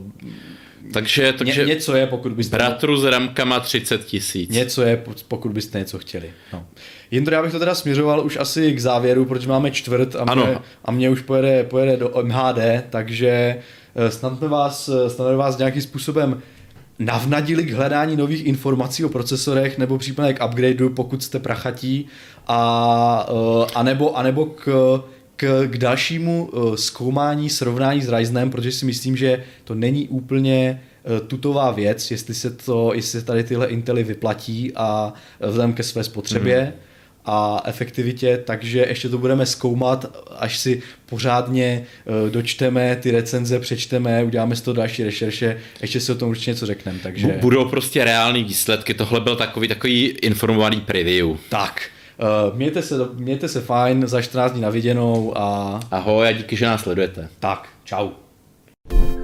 Takže, ně, takže něco je, pokud byste... bratru s ramkama 30 tisíc. Něco je, pokud byste něco chtěli. No. Jindro, já bych to teda směřoval už asi k závěru, protože máme čtvrt a Ano. mě, a mě už pojede, pojede do MHD, takže eh, snad jsme vás, eh, snad vás nějakým způsobem navnadili k hledání nových informací o procesorech nebo případně k upgradeu, pokud jste prachatí a, eh, a nebo, a nebo k, k, k dalšímu eh, zkoumání, srovnání s Ryzenem, protože si myslím, že to není úplně eh, tutová věc, jestli se, to, jestli se tady tyhle Intely vyplatí a eh, vzhledem ke své spotřebě Mhm. a efektivitě, takže ještě to budeme zkoumat, až si pořádně dočteme ty recenze, přečteme, uděláme z toho další rešerše, ještě si o tom určitě něco řekneme, takže Bu- Budou prostě reální výsledky, tohle byl takový, takový informovaný preview. tak. Eh, mějte, se, mějte se fajn, za 14 dní na viděnou a... Ahoj a díky, že nás sledujete. Tak, čau. thank you